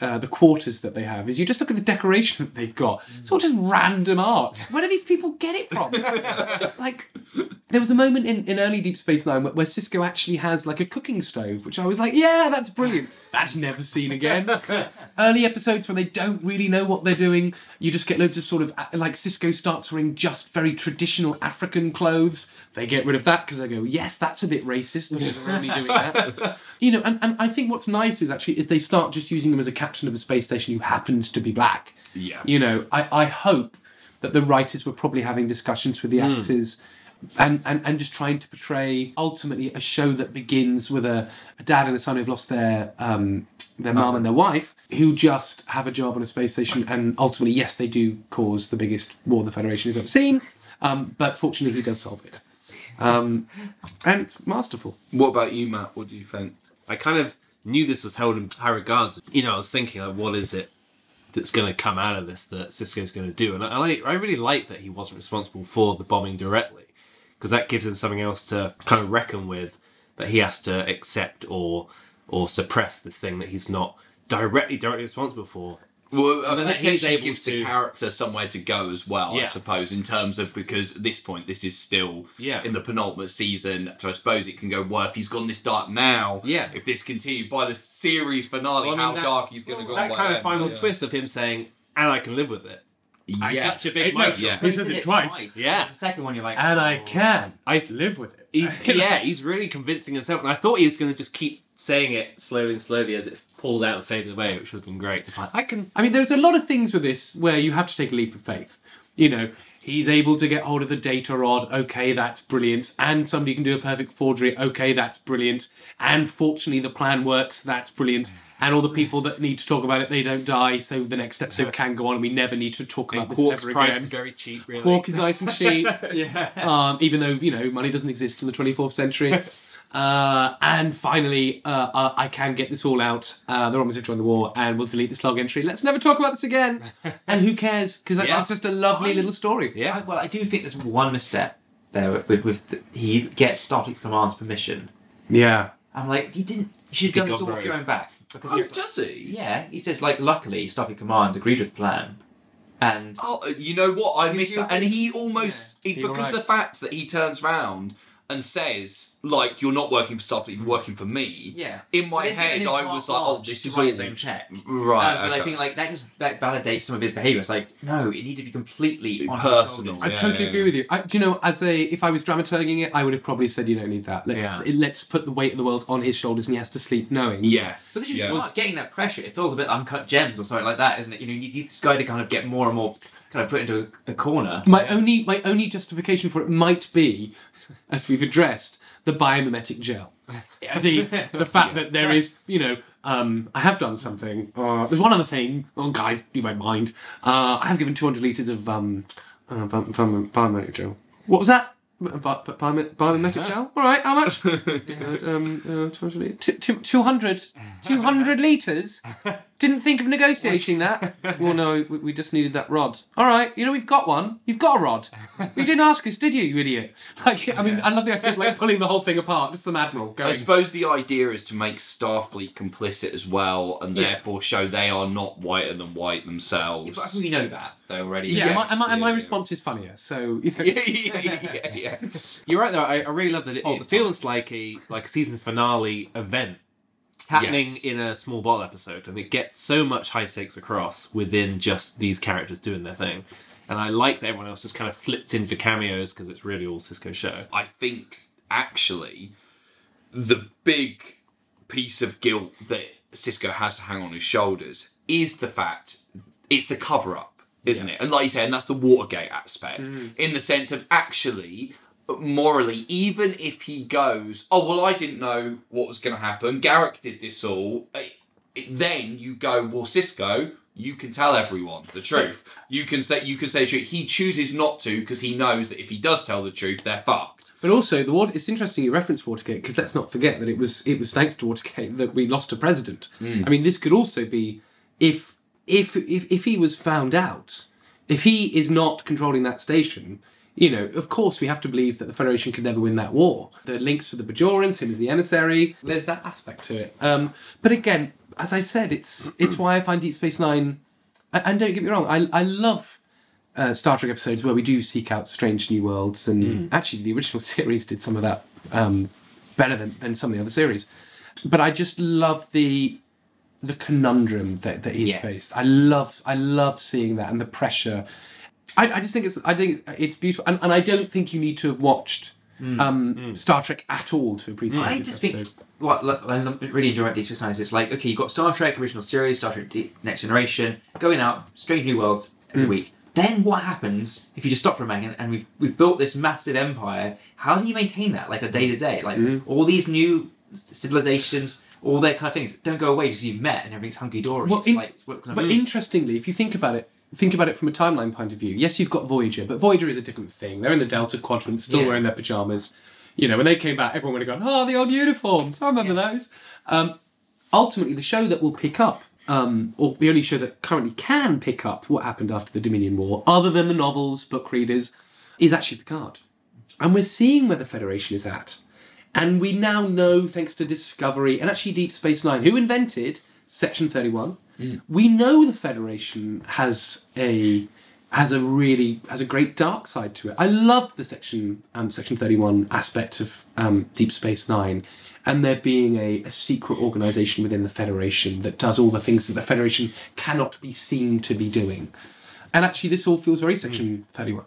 uh, the quarters that they have is you just look at the decoration that they've got. It's all just random art. Where do these people get it from? it's just like there was a moment in, in early Deep Space Nine where, where Sisko actually has like a cooking stove, which I was like, yeah, that's brilliant. That's never seen again. early episodes when they don't really know what they're doing, you just get loads of sort of uh, like Sisko starts wearing just very traditional African clothes. They get rid of that because they go, yes, that's a bit racist because we're only doing that. You know, and, and I think what's nice is actually is they start just using him as a captain of a space station who happens to be black. Yeah. You know, I, I hope that the writers were probably having discussions with the Mm. actors and, and, and just trying to portray ultimately a show that begins with a, a dad and a son who've lost their um, their mum and their wife who just have a job on a space station and ultimately yes they do cause the biggest war the Federation has ever seen um, but fortunately he does solve it um, and it's masterful. What about you, Matt? What do you think? I kind of knew this was held in high regards. You know, I was thinking, like, what is it that's going to come out of this that Sisko's going to do? And I, I really like that he wasn't responsible for the bombing directly, because that gives him something else to kind of reckon with that he has to accept or or suppress this thing that he's not directly directly responsible for. Well, And that he's potentially able gives the character somewhere to go as well, I suppose, in terms of because at this point this is still Yeah. in the penultimate season. So I suppose it can go. Well, if he's gone this dark now, Yeah. If this continued by the series finale, Well, I mean, how that- dark he's going to go. That by kind of then, final yeah. twist of him saying, "And I can live with it." It's Yes. such a big No, moment. yeah. He says it twice. Yeah. The second one, you're like, And I oh. can. I live with it. He's yeah, he's really convincing himself, and I thought he was going to just keep saying it slowly and slowly as it pulled out and faded away, which would have been great. Just like I can, I mean, there's a lot of things with this where you have to take a leap of faith. You know, he's able to get hold of the data rod. Okay, that's brilliant. And somebody can do a perfect forgery. Okay, that's brilliant. And fortunately, the plan works. That's brilliant. And all the people that need to talk about it, they don't die. So the next episode can go on, and we never need to talk about and this Quark's ever price again. is very cheap. Really, Quark is nice and cheap. yeah. um, even though you know money doesn't exist in the 24th century. Uh, and finally, uh, uh, I can get this all out. Uh, the Romans have joined the war, and we'll delete this log entry. Let's never talk about this again. and who cares? Because that's, Yeah. that's just a lovely little story. Yeah. I, well, I do think there's one misstep there with, with, with the, he gets Starfleet Command's permission. Yeah. I'm like, you didn't. You should have done He this got all off your own back. Because Oh, he's- does he? yeah, he says like, luckily Starfleet Command agreed with the plan, and Oh, uh, you know what? I You- missed that. And he almost he- because right. the fact that he turns round and says like you're not working for Starfleet, you're working for me. yeah. In my But then head, him I was like, oh, this is write all his own check. right. Uh, but I think like that just that validates some of his behaviour. It's like no, it needed to be completely Personal. shoulders. I totally yeah, agree yeah. with you. I, do you know, as a if I was dramaturging it, I would have probably said you don't need that. Let's Yeah. let's put the weight of the world on his shoulders, and he has to sleep knowing. yes. But this is yes. start getting that pressure. It feels a bit uncut gems or something like that, isn't it? You know, you need this guy to kind of get more and more kind of put into a, a corner. My only my only justification for it might be, as we've addressed, the biomimetic gel. the the fact that there is, you know, um, I have done something. Uh, there's one other thing. Oh, guys, you won't mind. Uh, I have given 200 liters of um, uh, bi- bi- biomimetic gel. What was that? Bi- bi- Biomi- Biomimetic gel? All right, how much? um, uh, 200 litres. Two- two- 200. 200 litres? Didn't think of negotiating that. Well, no, we, we just needed that rod. All right, you know, we've got one. You've got a rod. You didn't ask us, did you, you idiot? Like, I mean, I love the idea of like pulling the whole thing apart. Just some admiral going. I suppose the idea is to make Starfleet complicit as well, and Yeah. therefore show they are not whiter than white themselves. Think we know that though already. Yeah, and my, Yes, and my, and my yeah, yeah. response is funnier. So, you know. yeah, yeah, yeah, yeah. You're right though. I, I really love that it, All it feels like a like a season finale event happening Yes. in a small bottle episode, and it gets so much high stakes across within just these characters doing their thing. And I like that everyone else just kind of flits in for cameos because it's really all Sisko show. I think actually the big piece of guilt that Sisko has to hang on his shoulders is the fact it's the cover up, isn't it? And like you say, and that's the Watergate aspect Mm. in the sense of actually morally, even if he goes, oh well, I didn't know what was going to happen. Garak did this all. eh, then you go, well, Sisko, you can tell everyone the truth. You can say you can say. He chooses not to because he knows that if he does tell the truth, they're fucked. But also, the water, it's interesting you reference Watergate because let's not forget that it was it was thanks to Watergate that we lost a president. Mm. I mean, this could also be if if if if he was found out, if he is not controlling that station. You know, of course, we have to believe that the Federation could never win that war. The links with the Bajorans, him as the emissary, there's that aspect to it. Um, but again, as I said, it's it's why I find Deep Space Nine. And don't get me wrong, I I love uh, Star Trek episodes where we do seek out strange new worlds, and actually the original series did some of that um, better than, than some of the other series. But I just love the the conundrum that, that he's Yeah. faced. I love I love seeing that and the pressure. I, I just think it's I think it's beautiful, and, and I don't think you need to have watched um, Star Trek at all to appreciate I this just episode. think what, what I really enjoy about Deep Space Nine is it's like okay, you've got Star Trek original series, Star Trek Deep, Next Generation, going out, strange new worlds every Mm. week. Then what happens if you just stop for a second and we've we've built this massive empire? How do you maintain that like a day to day? Like Mm. all these new civilizations, all their kind of things don't go away because you've met and everything's hunky dory. Well, in- like kind of but move. interestingly, if you think about it, think about it from a timeline point of view. Yes, you've got Voyager, but Voyager is a different thing. They're in the Delta Quadrant, still Yeah. wearing their pajamas. You know, when they came back, everyone would have gone, "Oh, the old uniforms! I remember those." Um, ultimately, the show that will pick up, um, or the only show that currently can pick up what happened after the Dominion War, other than the novels, book readers, is actually Picard. And we're seeing where the Federation is at. And we now know, thanks to Discovery and actually Deep Space Nine, who invented Section 31, we know the Federation has a has a really has a great dark side to it. I loved the section um, Section 31 aspect of um, Deep Space Nine, and there being a, a secret organization within the Federation that does all the things that the Federation cannot be seen to be doing. And actually, this all feels very Section 31.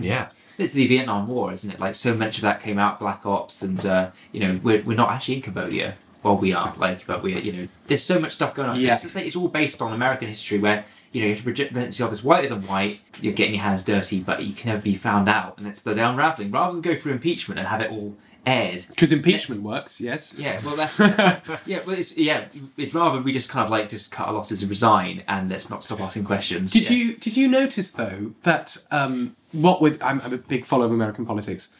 Yeah. It's the Vietnam War, isn't it? Like so much of that came out, Black Ops, and uh, you know we're, we're not actually in Cambodia. Well, we are, like, but we're you know there's so much stuff going on. Yeah. It's, like, it's all based on American history, where you know if you have to present yourself as whiter than white. You're getting your hands dirty, but you can never be found out, and it's the unraveling. Rather than go through impeachment and have it all aired. Because impeachment works, yes. Yeah, well, that's yeah, well, it's yeah. It's rather we just kind of like just cut our losses and resign, and let's not stop asking questions. Did Yeah. you did you notice though that um, what with I'm, I'm a big follower of American politics.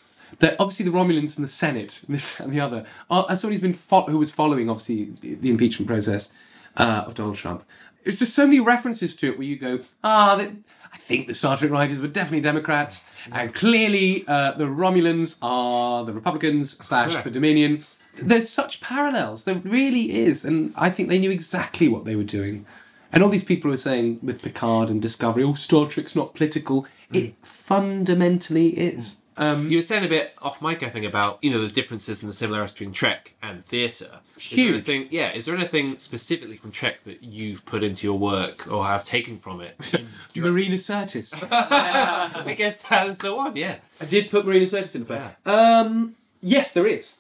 That obviously the Romulans and the Senate, and this and the other, are, as somebody who's been fo- who was following obviously the impeachment process uh, of Donald Trump. There's just so many references to it where you go, ah, that, I think the Star Trek writers were definitely Democrats, and clearly uh, the Romulans are the Republicans slash the Dominion. There's such parallels. There really is, and I think they knew exactly what they were doing. And all these people who are saying with Picard and Discovery, oh, Star Trek's not political. It fundamentally is. Um, You were saying a bit off mic, I think, about you know the differences and the similarities between Trek and theatre. Is Huge. anything, yeah. Is there anything specifically from Trek that you've put into your work or have taken from it? in- Marina Sirtis. I guess that's the one. Yeah. I did put Marina Sirtis in the play. Um, yes, there is.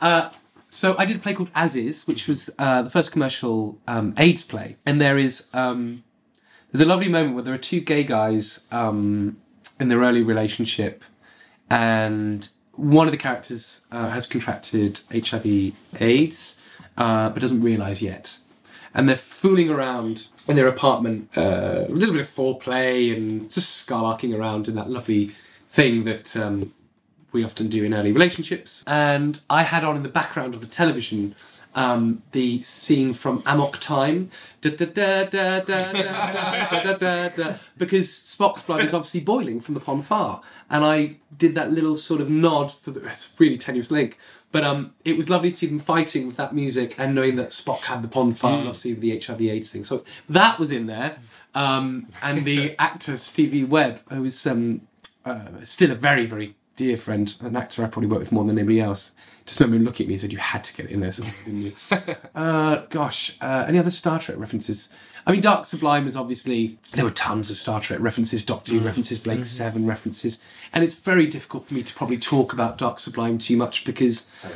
Uh, so I did a play called As Is, which was uh, the first commercial um, AIDS play, and there is um, there's a lovely moment where there are two gay guys um, in their early relationship, and one of the characters uh, has contracted HIV/AIDS, uh, but doesn't realise yet, and they're fooling around in their apartment, uh, a little bit of foreplay and just scarlarking around in that lovely thing that um, we often do in early relationships. And I had on in the background of the television um, the scene from Amok Time. Because Spock's blood is obviously boiling from the Pon farr. And I did that little sort of nod for the it's a really tenuous link. But um, it was lovely to see them fighting with that music and knowing that Spock had the Pon farr mm. and obviously the HIV AIDS thing. So that was in there. Um, and the actor Stevie Webb, who is um, uh, still a very, very dear friend, an actor I probably worked with more than anybody else. Just remember looking at me and said, You had to get in there, didn't you? uh, gosh, uh, any other Star Trek references? I mean, Dark Sublime is obviously there were tons of Star Trek references, Doctor Who references, Blake Seven references, and it's very difficult for me to probably talk about Dark Sublime too much because, so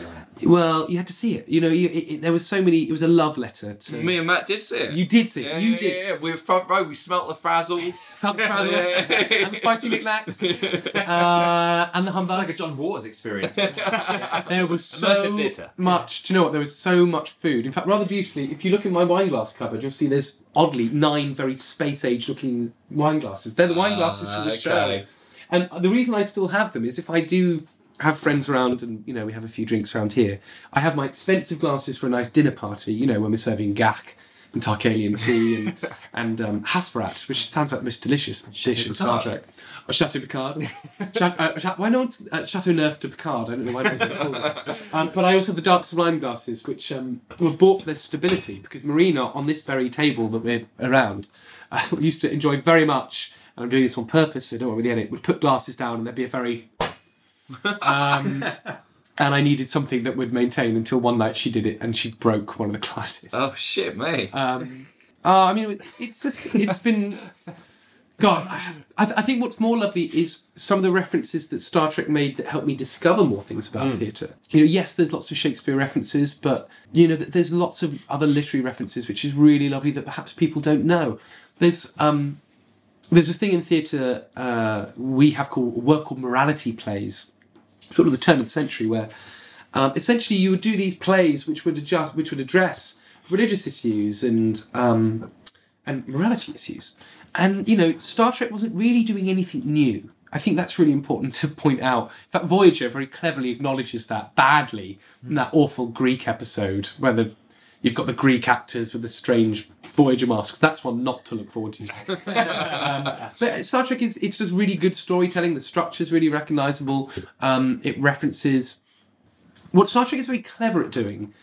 well, you had to see it. You know, you, it, it- there was so many. It was a love letter to. Me and Matt did see it. You did see it. Yeah, you yeah, did. Yeah, we were front row. We smelt the frazzles. Felt the frazzles and the spicy knickknacks uh, and the humbugs. It's like a John Waters experience. There was so theatre. much. Do you know what? There was so much food. In fact, rather beautifully, if you look in my wine glass cupboard, you'll see there's oddly nine very space age looking wine glasses. They're the wine ah, glasses from show. okay. And the reason I still have them is if I do have friends around and you know we have a few drinks around here, I have my expensive glasses for a nice dinner party. You know when we're serving gack and Tarkalean tea and and um, Hasperat, which sounds like the most delicious dish in Star. Trek. Or Chateau Picard. Cha- uh, why not uh, Chateau Neuf de Picard? I don't know why they call it. Um, but I also have the dark sublime glasses, which um, were bought for their stability because Marina, on this very table that we're around, uh, used to enjoy very much. And I'm doing this on purpose, so don't worry with the edit. Would put glasses down, and there'd be a very um, and I needed something that would maintain until one night she did it and she broke one of the glasses. Oh shit, mate. Um, uh, I mean, it's just it's been. God, I, I think what's more lovely is some of the references that Star Trek made that helped me discover more things about Mm. theatre. You know, yes, there's lots of Shakespeare references, but you know, th- there's lots of other literary references, which is really lovely that perhaps people don't know. There's um, there's a thing in theatre uh, we have called work called morality plays, sort of the turn of the century, where um, essentially you would do these plays which would adjust, which would address religious issues and um, and morality issues. And you know, Star Trek wasn't really doing anything new. I think that's really important to point out. In fact, Voyager very cleverly acknowledges that badly in that awful Greek episode where the you've got the Greek actors with the strange Voyager masks. That's one not to look forward to. um, but Star Trek is it's just really good storytelling. The structure's really recognisable. Um, it references what Star Trek is very clever at doing.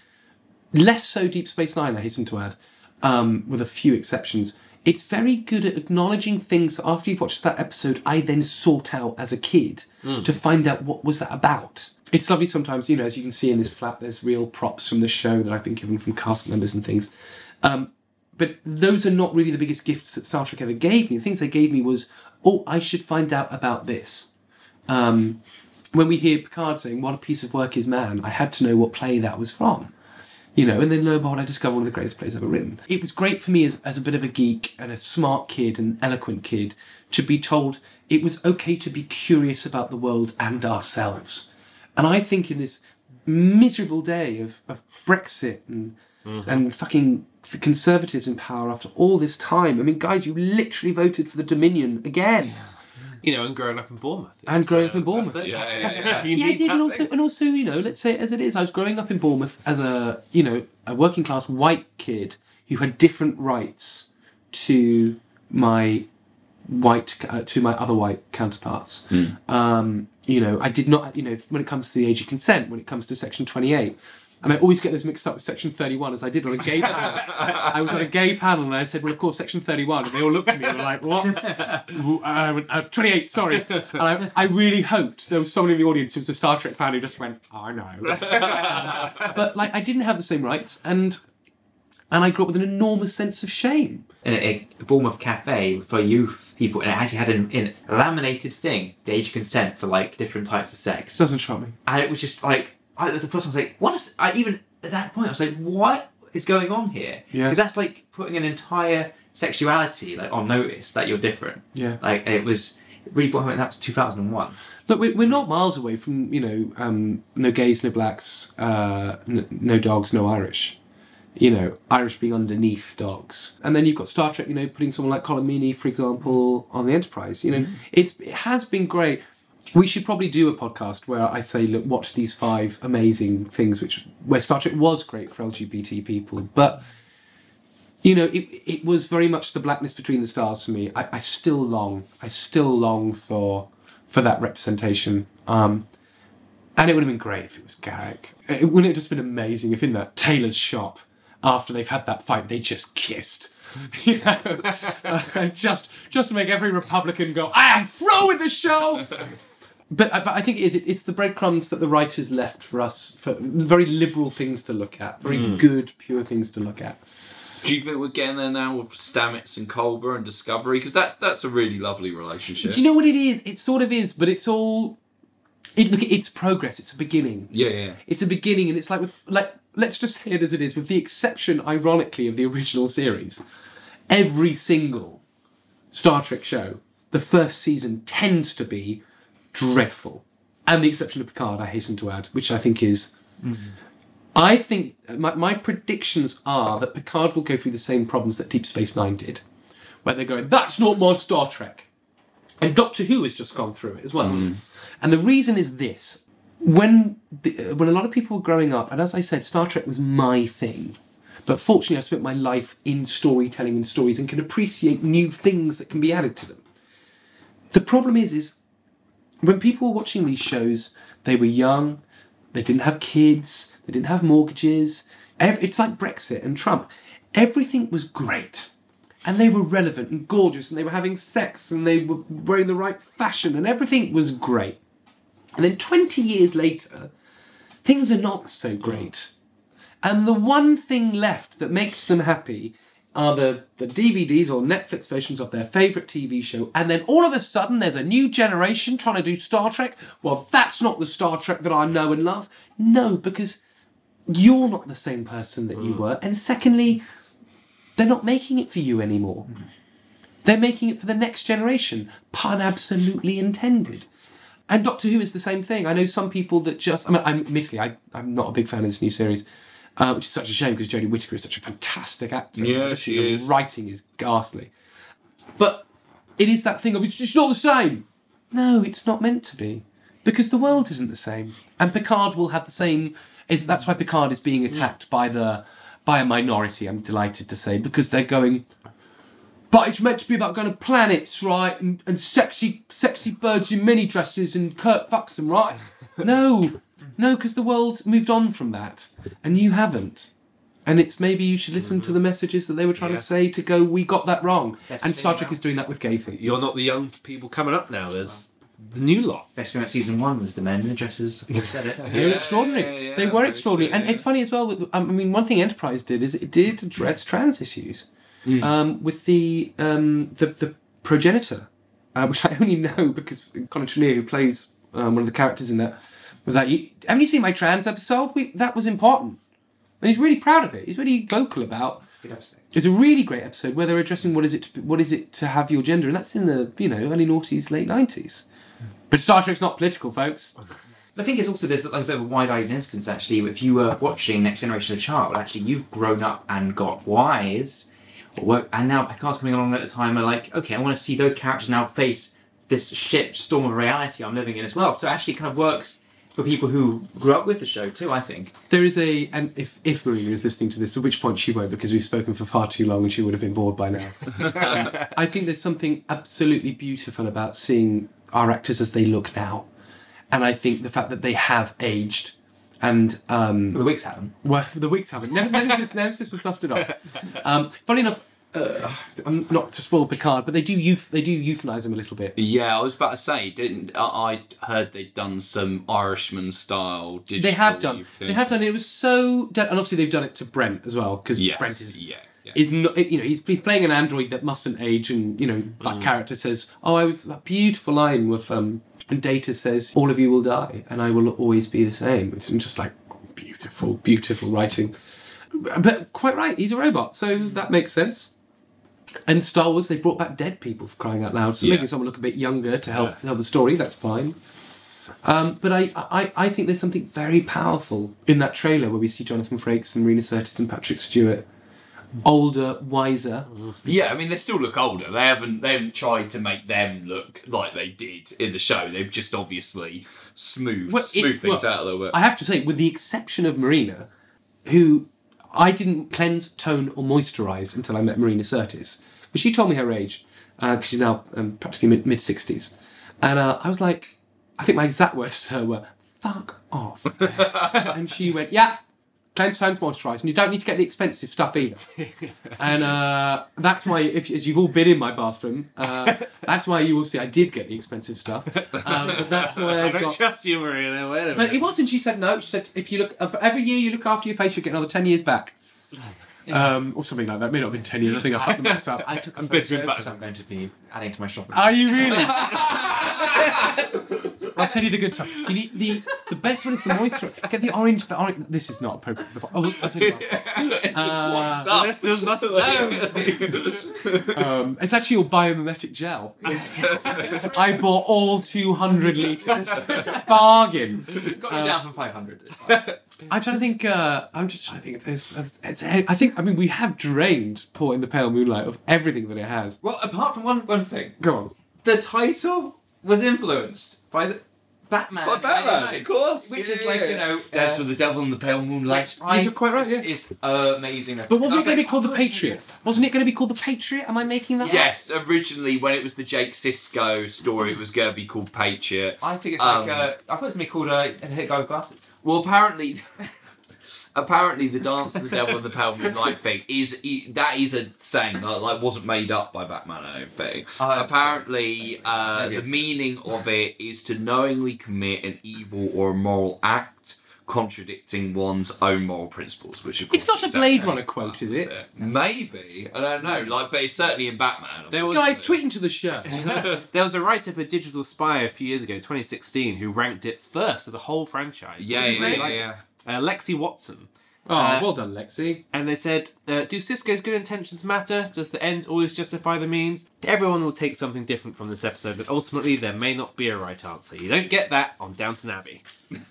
Less so Deep Space Nine, I hasten to add, um, with a few exceptions. It's very good at acknowledging things that after you've watched that episode, I then sought out as a kid Mm. to find out what was that about. It's lovely sometimes, you know, as you can see in this flat, there's real props from the show that I've been given from cast members and things. Um, but those are not really the biggest gifts that Star Trek ever gave me. The things they gave me was, oh, I should find out about this. Um, when we hear Picard saying, "What a piece of work is man," I had to know what play that was from. You know, and then lo and behold, I discovered one of the greatest plays ever written. It was great for me as, as a bit of a geek and a smart kid and eloquent kid to be told it was okay to be curious about the world and ourselves. And I think in this miserable day of, of Brexit and and fucking the Conservatives in power after all this time. I mean, guys, you literally voted for the Dominion again. You know, and growing up in Bournemouth. And growing uh, up in Bournemouth. that's it. Yeah, yeah, yeah. Yeah, I did, and also, thing. and also, you know, let's say it as it is. I was growing up in Bournemouth as a, you know, a working class white kid who had different rights to my white uh, to my other white counterparts. Um, you know, I did not, you know, when it comes to the age of consent, when it comes to Section Twenty Eight. And I always get this mixed up with Section 31, as I did on a gay panel. I was on a gay panel and I said, well, of course, Section 31. And they all looked at me and were like, what? uh, uh, 28, sorry. And I, I really hoped there was someone in the audience who was a Star Trek fan who just went, oh, I know. but like, I didn't have the same rights, and and I grew up with an enormous sense of shame. In a, a Bournemouth cafe for youth people, and it actually had an, laminated thing, the age of consent for like different types of sex. Doesn't shock me. And it was just like, I, it was the first time I was like, what is, I even at that point, I was like, what is going on here? Yeah. Because that's like putting an entire sexuality like on notice that you're different. Yeah. Like it was really brought home, that was 2001. Look, we- we're not miles away from you know um, no gays, no blacks, uh, no dogs, no Irish. You know, Irish being underneath dogs, and then you've got Star Trek. You know, putting someone like Colm Meaney, for example, on the Enterprise. You know, it's it has been great. We should probably do a podcast where I say, look, watch these five amazing things, which where Star Trek was great for LGBT people, but you know, it, it was very much the blackness between the stars for me. I, I still long, I still long for for that representation. Um, and it would have been great if it was Garak. It wouldn't it have just been amazing if in that tailor's shop, after they've had that fight, they just kissed. You know, uh, and just just to make every Republican go, I am through with the show. But, but I think it is. It, it's the breadcrumbs that the writers left for us for very liberal things to look at, very Mm. good, pure things to look at. Do you think we're getting there now with Stamets and Culber and Discovery? Because that's that's a really lovely relationship. Do you know what it is? It sort of is, but it's all. It, look, it's progress. It's a beginning. Yeah, yeah. It's a beginning, and it's like with like let's just say it as it is, with the exception, ironically, of the original series. Every single Star Trek show, the first season tends to be dreadful, and the exception of Picard, I hasten to add, which I think is. I think my, my predictions are that Picard will go through the same problems that Deep Space Nine did, where they're going, "That's not my Star Trek," and Doctor Who has just gone through it as well. Mm. And the reason is this: when the, when a lot of people were growing up, and as I said, Star Trek was my thing. But fortunately, I spent my life in storytelling and stories and can appreciate new things that can be added to them. The problem is, is when people were watching these shows, they were young, they didn't have kids, they didn't have mortgages. It's like Brexit and Trump. Everything was great. And they were relevant and gorgeous, and they were having sex, and they were wearing the right fashion, and everything was great. And then 20 years later, things are not so great. And the one thing left that makes them happy are the, the DVDs or Netflix versions of their favourite TV show. And then all of a sudden, there's a new generation trying to do Star Trek. Well, that's not the Star Trek that I know and love. No, because you're not the same person that you mm. were. And secondly, they're not making it for you anymore. Mm. They're making it for the next generation. Pun absolutely intended. And Doctor Who is the same thing. I know some people that just. I mean, I'm, admittedly, I, I'm not a big fan of this new series, uh, which is such a shame because Jodie Whittaker is such a fantastic actor. Yeah, Just she the is. writing is ghastly. But it is that thing of it's just not the same. No, it's not meant to be. Because the world isn't the same. And Picard will have the same is that's why Picard is being attacked by the by a minority, I'm delighted to say, because they're going but it's meant to be about going to planets, right? And, and sexy sexy birds in mini dresses and Kirk fucks them, right? no. No, because the world moved on from that. And you haven't. And it's maybe you should listen to the messages that they were trying Yeah. to say to go, we got that wrong. Best and thing Star Trek about- is doing that with gay things. You're not the young people coming up now. There's the new lot. Best thing about season one was the men in the dresses. You've said it. They were extraordinary. they were extraordinary, and it's funny as well. with- um, I mean, one thing Enterprise did is it did address trans issues um, with the um, the the progenitor, uh, which I only know because Connor Trinneer, who plays um, one of the characters in that, was like, "Haven't you seen my trans episode? We, that was important." And he's really proud of it. He's really vocal about. Episode. It's a really great episode where they're addressing what is it to, what is it to have your gender, and that's in the you know early noughties, late nineties. But Star Trek's not political, folks. I think it's also there's like a bit of a wide-eyed instance actually. If you were watching Next Generation of Child, actually you've grown up and got wise, work, and now Picard's coming along at a time are like, okay, I want to see those characters now face this shit storm of reality I'm living in as well. So it actually kind of works for people who grew up with the show too. I think. There is a, and if if Marina is listening to this, at which point she won't, because we've spoken for far too long and she would have been bored by now. Um, I think there's something absolutely beautiful about seeing our actors as they look now, and I think the fact that they have aged, and um, the wigs haven't. Well, the wigs haven't. Ne- Nemesis, Nemesis was dusted off. Um, funny enough, uh, I'm not to spoil Picard, but they do youth, they do euthanize him a little bit. Yeah, I was about to say, didn't I I heard they'd done some Irishman style digital They have done. euthanasia. They have done. It was so, de- and obviously they've done it to Brent as well because Yes, Brent is yeah, yeah. is not. You know, he's he's playing an android that mustn't age, and you know that Mm. character says, "Oh, I was that beautiful line with um." And Data says, "All of you will die, and I will always be the same." It's just like beautiful, beautiful writing. But quite right, he's a robot, so that makes sense. And Star Wars, they brought back dead people for crying out loud, so Yeah. making someone look a bit younger to help tell the story. That's fine. Um, but I, I, I think there's something very powerful in that trailer where we see Jonathan Frakes and Marina Sirtis and Patrick Stewart, older, wiser. Yeah, I mean they still look older. They haven't they haven't tried to make them look like they did in the show. They've just obviously smoothed Well, smoothed things well, out a little bit. I have to say, with the exception of Marina, who I didn't cleanse, tone, or moisturize until I met Marina Sirtis. But she told me her age, because she's now um, practically mid 60s. And uh, I was like, I think my exact words to her were, fuck off. and she went, yeah, cleanse, tones, moisturize. And you don't need to get the expensive stuff either. and uh, that's why, if as you've all been in my bathroom, uh, that's why you will see I did get the expensive stuff. Um, but that's why I I've don't got. trust you, Marina. Wait a minute. But it wasn't. She said no. She said if you look uh, every year you look after your face, you get another ten years back. um, or something like that. May not have been ten years. I think I fucked the maths up. I took a I'm photo Benjamin because I'm going to be adding to my shopping. Are you really? I'll tell you the good stuff. You need, the the best one is the moisture. Get the orange. The orange. This is not appropriate for the. Oh, I'll tell you. What. Uh, There's, there's nothing um, it's actually your biomimetic gel. I bought all 200 litres. Bargain. Got you Uh, down from 500. I'm trying to think. Uh, I'm just trying to think if there's. It's, I think. I mean, we have drained Port in the Pale Moonlight of everything that it has. Well, apart from one one thing, Go on. the title was influenced by the Batman. By Batman, 99, of course. Which Yeah, is like you know. Dance uh, with the Devil and the Pale Moonlight. I- You're quite right, yeah. It's amazing. But wasn't it going to be called oh, the Patriot? Wasn't it going to be called the Patriot? Am I making that up? Yes, originally when it was the Jake Sisko story, it was going to be called Patriot. I think it's Um, like uh, I thought it was gonna be called uh, a hit guy with glasses. Well, apparently, apparently, the Dance of the Devil and the Pale Moonlight thing is i- that is a saying that like wasn't made up by Batman. I don't think. Uh, apparently, uh, the meaning of it is to knowingly commit an evil or immoral act contradicting one's own moral principles, which of course It's not a Blade exactly Runner quote, is it? Maybe I don't know. Like, but it's certainly in Batman. There was- Guys, tweeting to the show. there was a writer for Digital Spy a few years ago, 2016, who ranked it first of the whole franchise. Yeah, What's yeah, name? yeah, yeah. Uh, Lexi Watson. Oh, Uh, well done, Lexi. And they said, uh, Do Sisko's good intentions matter? Does the end always justify the means? Everyone will take something different from this episode, but ultimately there may not be a right answer. You don't get that on Downton Abbey.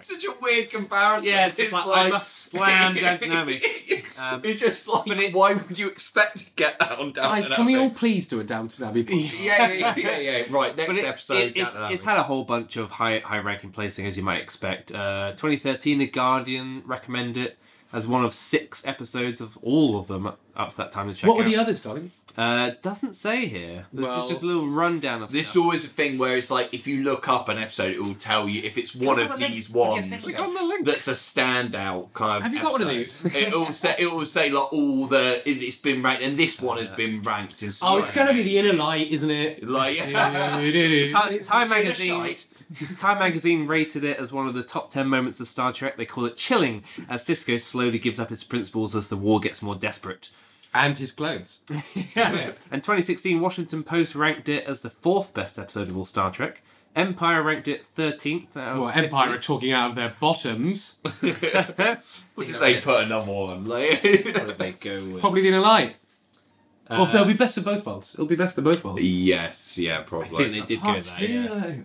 Such a weird comparison. Yeah, it's just like, I must slam Downton Abbey. Um, it's just like, why would you expect to get that on Downton Guys, Abbey? can we all please do a Downton Abbey podcast? Yeah, yeah, yeah, yeah. Right, next it- episode. it- it's, Downton it's had a whole bunch of high high ranking placing as you might expect. Uh, 2013, The Guardian recommend it as one of six episodes of all of them up up to that time to check What were out. the others, darling? Uh, doesn't say here. This Well, is just a little rundown of This is stuff. always a thing where it's like if you look up an episode, it will tell you if it's one Click of on the link these with your ones finger. that's a standout kind of. Have you got one of episode. it will say it will say like all the it, it's been ranked, and this one has been ranked in. Oh, it's going to be many. the inner light, isn't it? Like, Time, Time magazine. Shite. Time magazine rated it as one of the top ten moments of Star Trek. They call it chilling, as Sisko slowly gives up his principles as the war gets more desperate. And his clothes. And 2016, Washington Post ranked it as the fourth best episode of all Star Trek. Empire ranked it 13th. Out of Well, 50. Empire are talking out of their bottoms. What did they put another one? Like, What did they go with? Probably the inner light. Uh, well, it'll be best of both worlds. It'll be best of both worlds. yes, yeah, probably. I probably. think they did go there. Yeah.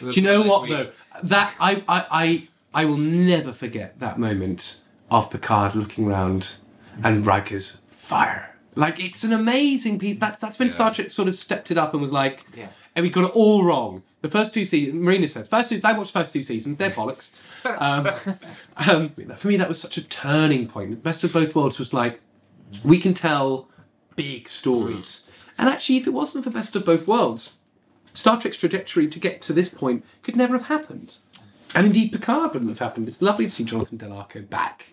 Do you know what though? That I, I I I will never forget that moment of Picard looking round and Riker's fire. Like it's an amazing piece. That's that's when Star Trek sort of stepped it up and was like, Yeah. and we got it all wrong. The first two seasons, Marina says, first two. I watched the first two seasons. They're bollocks. um, um, for me, that was such a turning point. The best of both worlds was like, we can tell big stories. And actually, if it wasn't for best of both worlds, Star Trek's trajectory to get to this point could never have happened. And indeed, Picard wouldn't have happened. It's lovely to see Jonathan Del Arco back.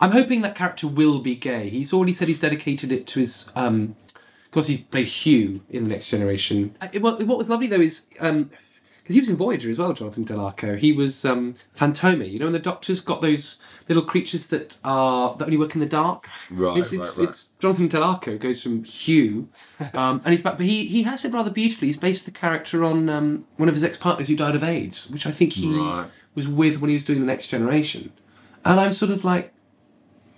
I'm hoping that character will be gay. He's already said he's dedicated it to his. Um, because he's played Hugh in the Next Generation. Uh, well, what was lovely though is um, because he was in Voyager as well, Jonathan Del Arco. He was um, Fantome. You know, when the Doctor's got those little creatures that are that only work in the dark. Right, It's, it's, right, right. it's Jonathan Del Arco goes from Hugh, um, and he's back. But he he has it rather beautifully. He's based the character on um, one of his ex partners who died of AIDS, which I think he Right. was with when he was doing the Next Generation. And I'm sort of like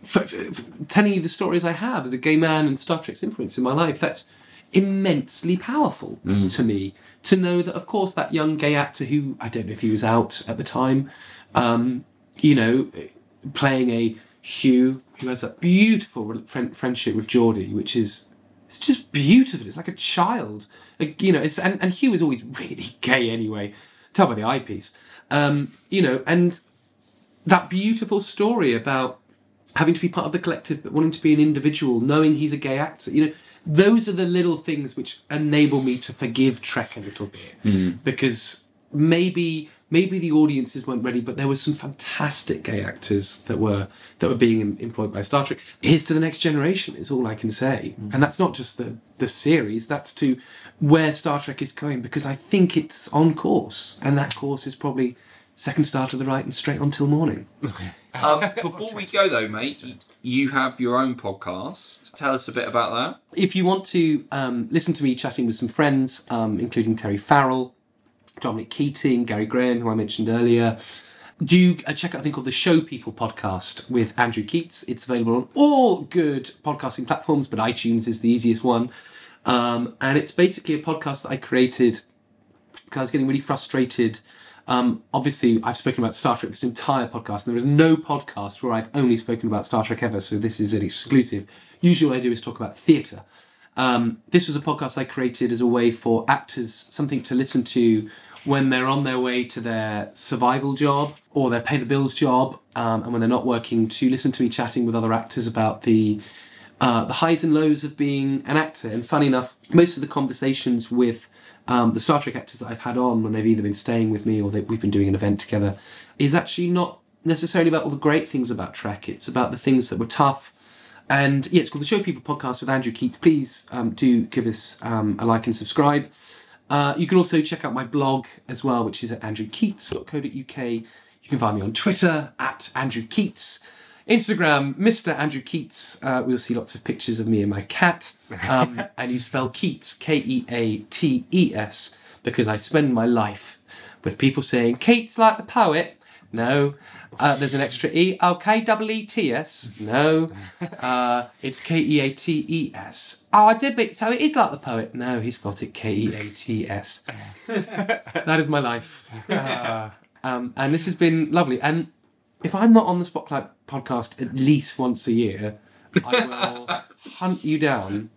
f- f- telling you the stories I have as a gay man and Star Trek's influence in my life. That's immensely powerful to me to know that, of course, that young gay actor who I don't know if he was out at the time, um, you know, playing a Hugh who has that beautiful friend- friendship with Geordi, which is it's just beautiful. It's like a child, Like, you know. It's and, and Hugh is always really gay anyway. Tell by the eyepiece, um, you know, and that beautiful story about having to be part of the collective but wanting to be an individual, knowing he's a gay actor. You know, those are the little things which enable me to forgive Trek a little bit mm. because maybe maybe the audiences weren't ready, but there were some fantastic gay actors that were that were being employed by Star Trek. Here's to the next generation is all I can say, mm. and that's not just the the series. That's to where Star Trek is going because I think it's on course, and that course is probably second star to the right, and straight on till morning. Um, before we go though, mate, you have your own podcast. Tell us a bit about that. If you want to um, listen to me chatting with some friends, um, including Terry Farrell, Dominic Keating, Gary Graham, who I mentioned earlier, do uh, check out a thing called the Show People podcast with Andrew Keates. It's available on all good podcasting platforms, but iTunes is the easiest one. Um, and it's basically a podcast that I created because I was getting really frustrated. Um, obviously, I've spoken about Star Trek this entire podcast, and there is no podcast where I've only spoken about Star Trek ever, so this is an exclusive. Usually, what I do is talk about theatre. Um, this was a podcast I created as a way for actors something to listen to when they're on their way to their survival job or their pay the bills job, um, and when they're not working, to listen to me chatting with other actors about the uh, the highs and lows of being an actor. And funny enough, most of the conversations with um, the Star Trek actors that I've had on when they've either been staying with me or that we've been doing an event together is actually not necessarily about all the great things about Trek. It's about the things that were tough. And yeah, it's called the Show People podcast with Andrew Keates. Please um, do give us um, a like and subscribe. Uh, you can also check out my blog as well, which is at andrewkeates.co.uk. You can find me on Twitter at Andrew Keates. Instagram, Mr. Andrew Keates. Uh, we'll see lots of pictures of me and my cat. Um, and you spell Keates, K E A T E S, because I spend my life with people saying, Keats like the poet. No. Uh, there's an extra E. Oh, K double E T S. No. Uh, it's K E A T E S. Oh, I did, but so it is like the poet. No, he spelled it K E A T S. that is my life. Uh, um, and this has been lovely. And if I'm not on the Spotlight podcast at least once a year, I will hunt you down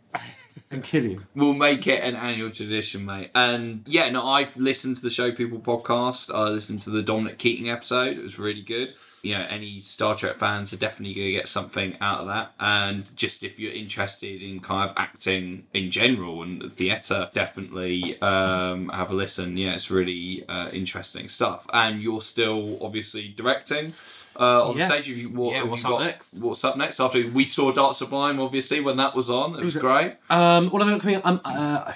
and kill you. We'll make it an annual tradition, mate. And yeah, no, I've listened to the Show People podcast. I listened to the Dominic Keating episode. It was really good. You know, any Star Trek fans are definitely going to get something out of that. And just if you're interested in kind of acting in general and theatre, definitely um, have a listen. Yeah, it's really uh, interesting stuff. And you're still obviously directing. Uh, on Yeah. stage, have you, what, Yeah, have what's you up got, next? What's up next? After we saw Dark Sublime, obviously, when that was on, it was great. Um, what have I got coming up? Um, uh,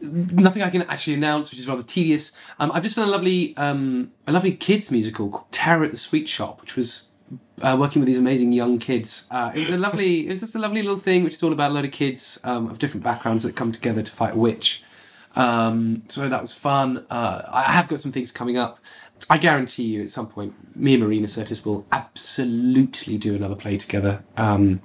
nothing I can actually announce, which is rather tedious. Um, I've just done a lovely, um, a lovely kids musical called Terror at the Sweet Shop, which was uh, working with these amazing young kids. Uh, it was a lovely, it was just a lovely little thing, which is all about a load of kids um, of different backgrounds that come together to fight a witch. Um, so that was fun. Uh, I have got some things coming up. I guarantee you, at some point, me and Marina Sirtis will absolutely do another play together um,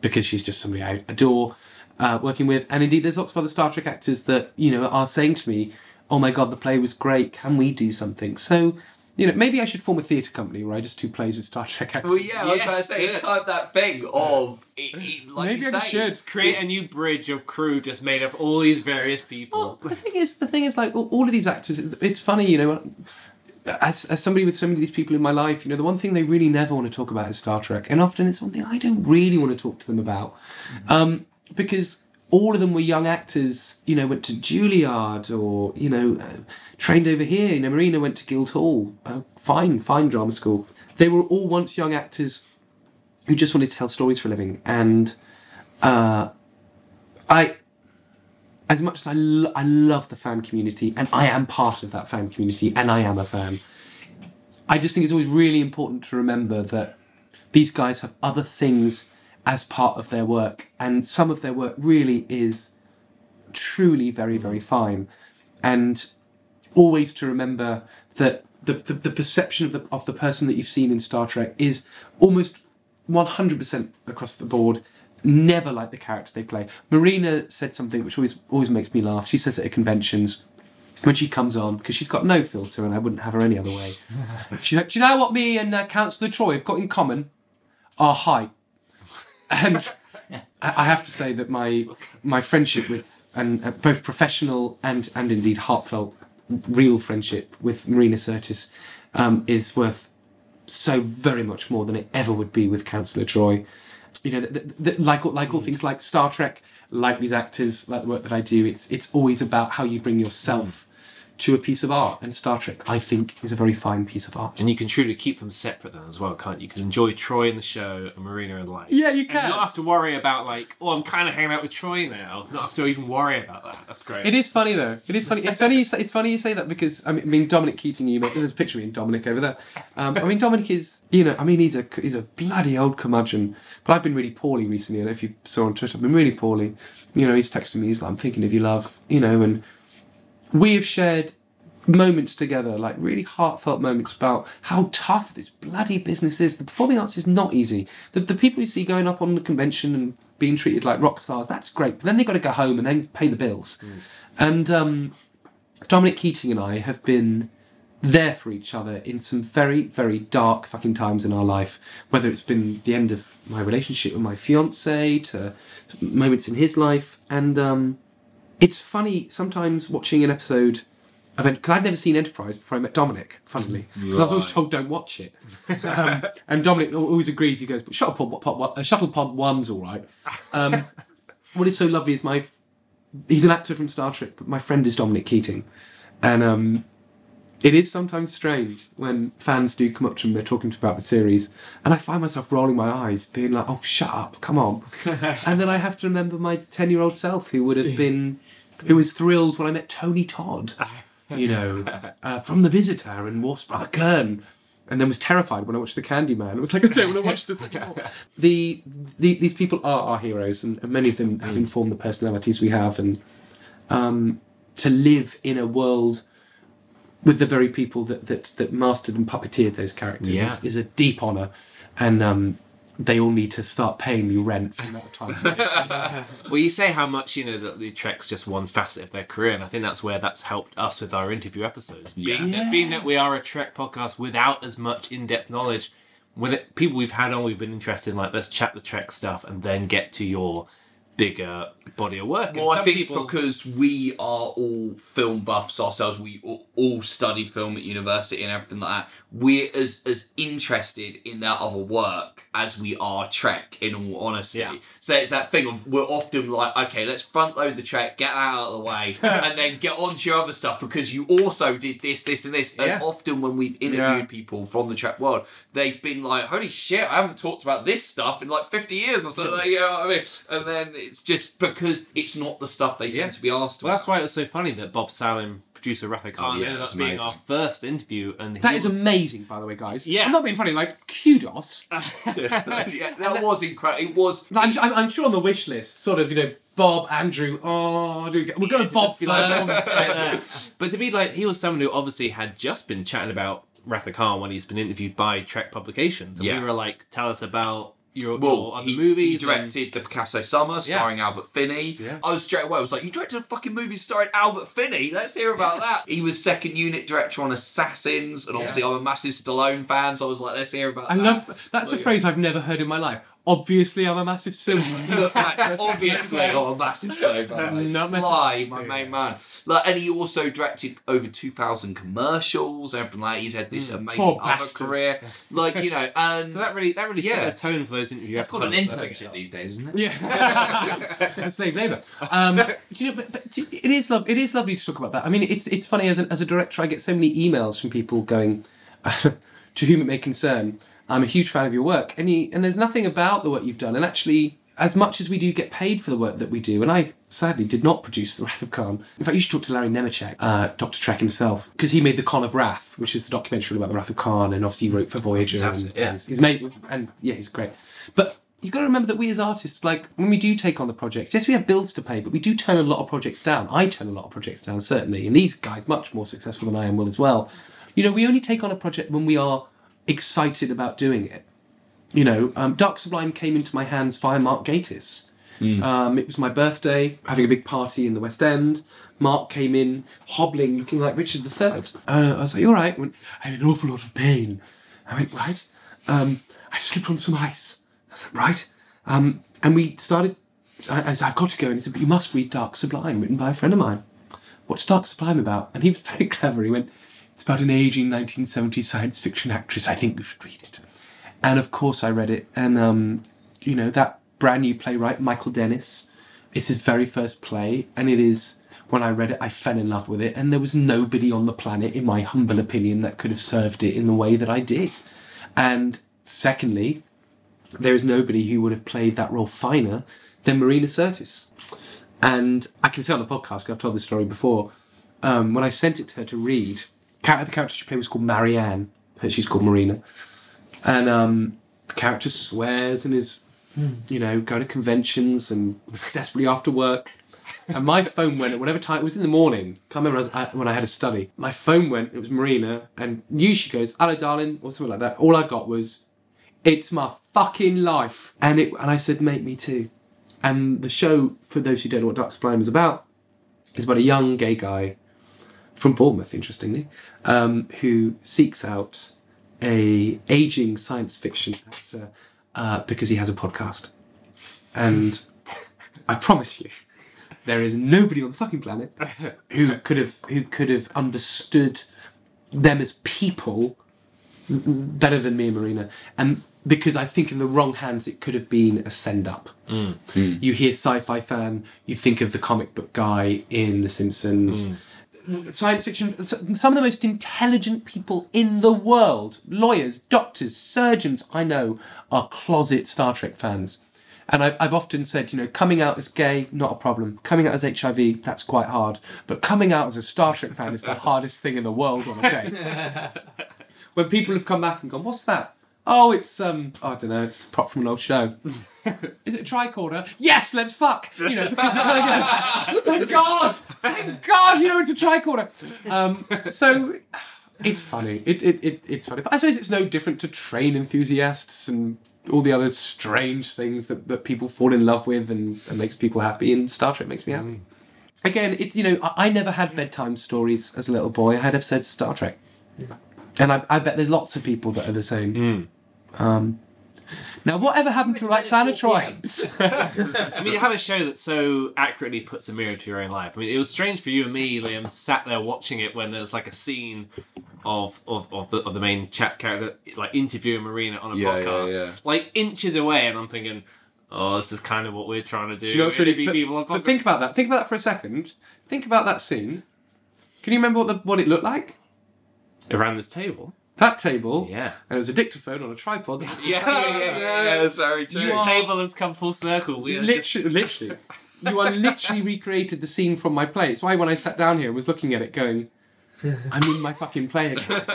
because she's just somebody I adore uh, working with. And indeed, there's lots of other Star Trek actors that you know are saying to me, "Oh my god, the play was great. Can we do something?" So. You know, maybe I should form a theatre company where I just do plays with Star Trek actors. Well, yeah, I was about to say, it's kind of that thing of, it, it, like Maybe you I say, should. Create a new bridge of crew just made of all these various people. Well, the thing is, the thing is, like all all of these actors, it's funny, you know. As, as somebody with so many of these people in my life, you know, the one thing they really never want to talk about is Star Trek, and often it's one thing I don't really want to talk to them about, um, because all of them were young actors. You know, went to Juilliard or you know, uh, trained over here. You know, Marina went to Guildhall, uh, fine, fine drama school. They were all once young actors who just wanted to tell stories for a living, and uh, I as much as I, lo- I love the fan community and I am part of that fan community and I am a fan, I just think it's always really important to remember that these guys have other things as part of their work and some of their work really is truly very, very fine. And always to remember that the, the, the perception of the, of the person that you've seen in Star Trek is almost 100% across the board never like the character they play. Marina said something which always always makes me laugh. She says it at conventions when she comes on because she's got no filter, and I wouldn't have her any other way. She's like, "Do you know what me and uh, Counsellor Troi have got in common? Our height." And I I have to say that my my friendship with and uh, both professional and and indeed heartfelt, real friendship with Marina Sirtis um, is worth so very much more than it ever would be with Counsellor Troi you know, th- th- th- like all- like all hmm. things like Star Trek, like these actors, like the work that I do, it's it's always about how you bring yourself to a piece of art. And Star Trek, I think, is a very fine piece of art. And you can truly keep them separate then as well, can't you? You can enjoy Troi in the show and Marina in life. Yeah, you And can. not have to worry about like, oh, I'm kind of hanging out with Troi now. Not have to even worry about that. That's great. It is funny though. It is funny. It's funny. You say, it's funny you say that because I mean, I mean Dominic Keating. You make there's a picture of me and Dominic over there. Um, I mean Dominic is you know I mean he's a he's a bloody old curmudgeon. But I've been really poorly recently. I don't know if you saw on Twitter. I've been really poorly. You know he's texting me. He's like I'm thinking of you, love. You know, and we have shared moments together, like really heartfelt moments about how tough this bloody business is. The performing arts is not easy. The, the people you see going up on the convention and being treated like rock stars, that's great. But then they've got to go home and then pay the bills. And um, Dominic Keating and I have been there for each other in some very, very dark fucking times in our life. Whether it's been the end of my relationship with my fiance to moments in his life. And um, it's funny sometimes watching an episode of because I'd never seen Enterprise before I met Dominic. Funnily, because I was always told don't watch it. Um, and Dominic always agrees. He goes, "But Shuttlepod, pod, uh, Shuttlepod One's all right." Um, what is so lovely is my he's an actor from Star Trek, but my friend is Dominic Keating, and um, it is sometimes strange when fans do come up to him, they're talking to him about the series, and I find myself rolling my eyes, being like, "Oh, shut up, come on!" and then I have to remember my ten-year-old self, who would have been, who was thrilled when I met Tony Todd, you know, uh, from The Visitor and Worf's brother Kurn. And then was terrified when I watched The Candyman. It was like, I don't want to watch this anymore. the, the these people are our heroes, and, and many of them have informed the personalities we have. And um, to live in a world with the very people that that, that mastered and puppeteered those characters Yeah. is, is a deep honour, and um, they all need to start paying me rent for the amount of time. I've wasted. well, you say how much you know that the Trek's just one facet of their career, and I think that's where that's helped us with our interview episodes. Being, that, being that we are a Trek podcast without as much in-depth knowledge, when it, people we've had on, we've been interested in like let's chat the Trek stuff and then get to your bigger body of work. And Well, I think people- because we are all film buffs ourselves, we all, all studied film at university and everything like that. We're as as interested in that other work as we are Trek. In all honesty, yeah. so it's that thing of we're often like, okay, let's front load the Trek, get that out of the way, and then get on to your other stuff because you also did this, this, and this. Yeah. And often when we've interviewed Yeah. people from the Trek world, they've been like, holy shit, I haven't talked about this stuff in like fifty years or something. you know what I mean? And then it's just because it's not the stuff they tend to be asked Well, that's why it was so funny that Bob Sallin, producer Wrath of Khan, Oh, yeah, ended that's up being amazing. our first interview, and That he is was, amazing, by the way, guys. Yeah. I'm not being funny. Like kudos. yeah, that was incredible. It was. I'm, I'm, I'm sure on the wish list, sort of, you know, Bob, Andrew. Oh, do we go- we'll go with Bob be like, first. But to be like, he was someone who obviously had just been chatting about Wrath of Khan when he's been interviewed by Trek publications, and Yeah. we were like, tell us about your, Well, your other he, movies. he directed the Picasso Summer, starring Albert Finney. Yeah. I was straight away. I was like, "You directed a fucking movie starring Albert Finney? Let's hear about that." He was second unit director on Assassins, and obviously I'm a massive Stallone fan, so I was like, "Let's hear about I that." love th- that's a phrase I've never heard in my life. Obviously, I'm a massive Silverman. That's like, obviously I'm a massive Stallone fan. Not Sly, necessarily. my main man. Like, and he also directed over two thousand commercials. Everything like. He's had this amazing Poor other bastard. career. Like you know, and So that really that really Yeah. set a tone for those interview It's called an episodes. I internship these days, isn't it? Yeah, slave labour. Um, do you know, but, but do- it is love. It is lovely to talk about that. I mean, it's it's funny as a, as a director, I get so many emails from people going, to whom it may concern. I'm a huge fan of your work, and you, and there's nothing about the work you've done. And actually, as much as we do get paid for the work that we do, and I sadly did not produce the Wrath of Khan. In fact, you should talk to Larry Nemecek, uh, Doctor Trek himself, because he made the Con of Wrath, which is the documentary about the Wrath of Khan, and obviously he wrote for Voyager. And, yeah. and he's made, and yeah, he's great. But you've got to remember that we as artists, like when we do take on the projects, yes, we have bills to pay, but we do turn a lot of projects down. I turn a lot of projects down, certainly. And these guys, much more successful than I am, will as well. You know, we only take on a project when we are excited about doing it. You know, um, Dark Sublime came into my hands via Mark Gatiss. Um, it was my birthday, having a big party in the West End. Mark came in, hobbling, looking like Richard III. Uh, I was like, "You all right?" He went, "I had an awful lot of pain." I went, "Right." Um, I slipped on some ice. I said, "Right." Um, and we started. I, I said, "I've got to go." And he said, "But you must read Dark Sublime, written by a friend of mine." What's Dark Sublime about? And he was very clever. He went, "It's about an aging 1970s science fiction actress. I think you should read it." And of course, I read it, and um, you know that brand new playwright Michael Dennis. It's his very first play, and it is when I read it, I fell in love with it, and there was nobody on the planet, in my humble opinion, that could have served it in the way that I did. And secondly, there is nobody who would have played that role finer than Marina Sirtis. And I can say on the podcast, I've told this story before, um, when I sent it to her to read, the character she played was called Marianne, she's called Marina. And um, the character swears and is, you know, going to conventions and desperately after work. And my phone went at whatever time, it was in the morning, can't remember was- when I had a study. My phone went, it was Marina, and you she goes, hello darling, or something like that. All I got was, it's my fucking life. And it, and I said, "Make me too. And the show, for those who don't know what Dark Sublime is about, is about a young gay guy from Bournemouth, interestingly, um, who seeks out a aging science fiction actor uh, because he has a podcast. And I promise you, there is nobody on the fucking planet who could have who could have understood them as people better than me and Marina. And because I think in the wrong hands it could have been a send up. You hear sci-fi fan, you think of the comic book guy in The Simpsons. Science fiction, some of the most intelligent people in the world, lawyers, doctors, surgeons I know, are closet Star Trek fans. And I, I've often said, you know, coming out as gay, not a problem. Coming out as HIV, that's quite hard. But coming out as a Star Trek fan is the hardest thing in the world on a day when people have come back and gone, "What's that?" Oh, it's um, I don't know, it's a prop from an old show. Is it a tricorder? Yes, let's fuck. You know, because kind of thank God, thank God, you know it's a tricorder. Um, so it's funny. It, it, it it's funny, but I suppose it's no different to train enthusiasts and all the other strange things that, that people fall in love with and, and makes people happy. And Star Trek makes me happy. Again, it you know I, I never had bedtime stories as a little boy. I had episodes of Star Trek. And I, I bet there's lots of people that are the same. Um, now, whatever happened to Lwaxana Troi? I mean, you have a show that so accurately puts a mirror to your own life. I mean, it was strange for you and me, Liam, sat there watching it when there's like a scene of of, of the of the main chat character like interviewing Marina on a Yeah, yeah, podcast, yeah. like inches away, and I'm thinking, oh, this is kind of what we're trying to do. Do you know what's really? interview But, people on but think about that. Think about that for a second. Think about that scene. Can you remember what the what it looked like? around this table. That table. Yeah. And it was a dictaphone on a tripod. Yeah, yeah, yeah, yeah. sorry, You are- table has come full circle. We are just- literally, literally, you are literally recreated the scene from my play. It's why when I sat down here and was looking at it, going, "I'm in my fucking play again."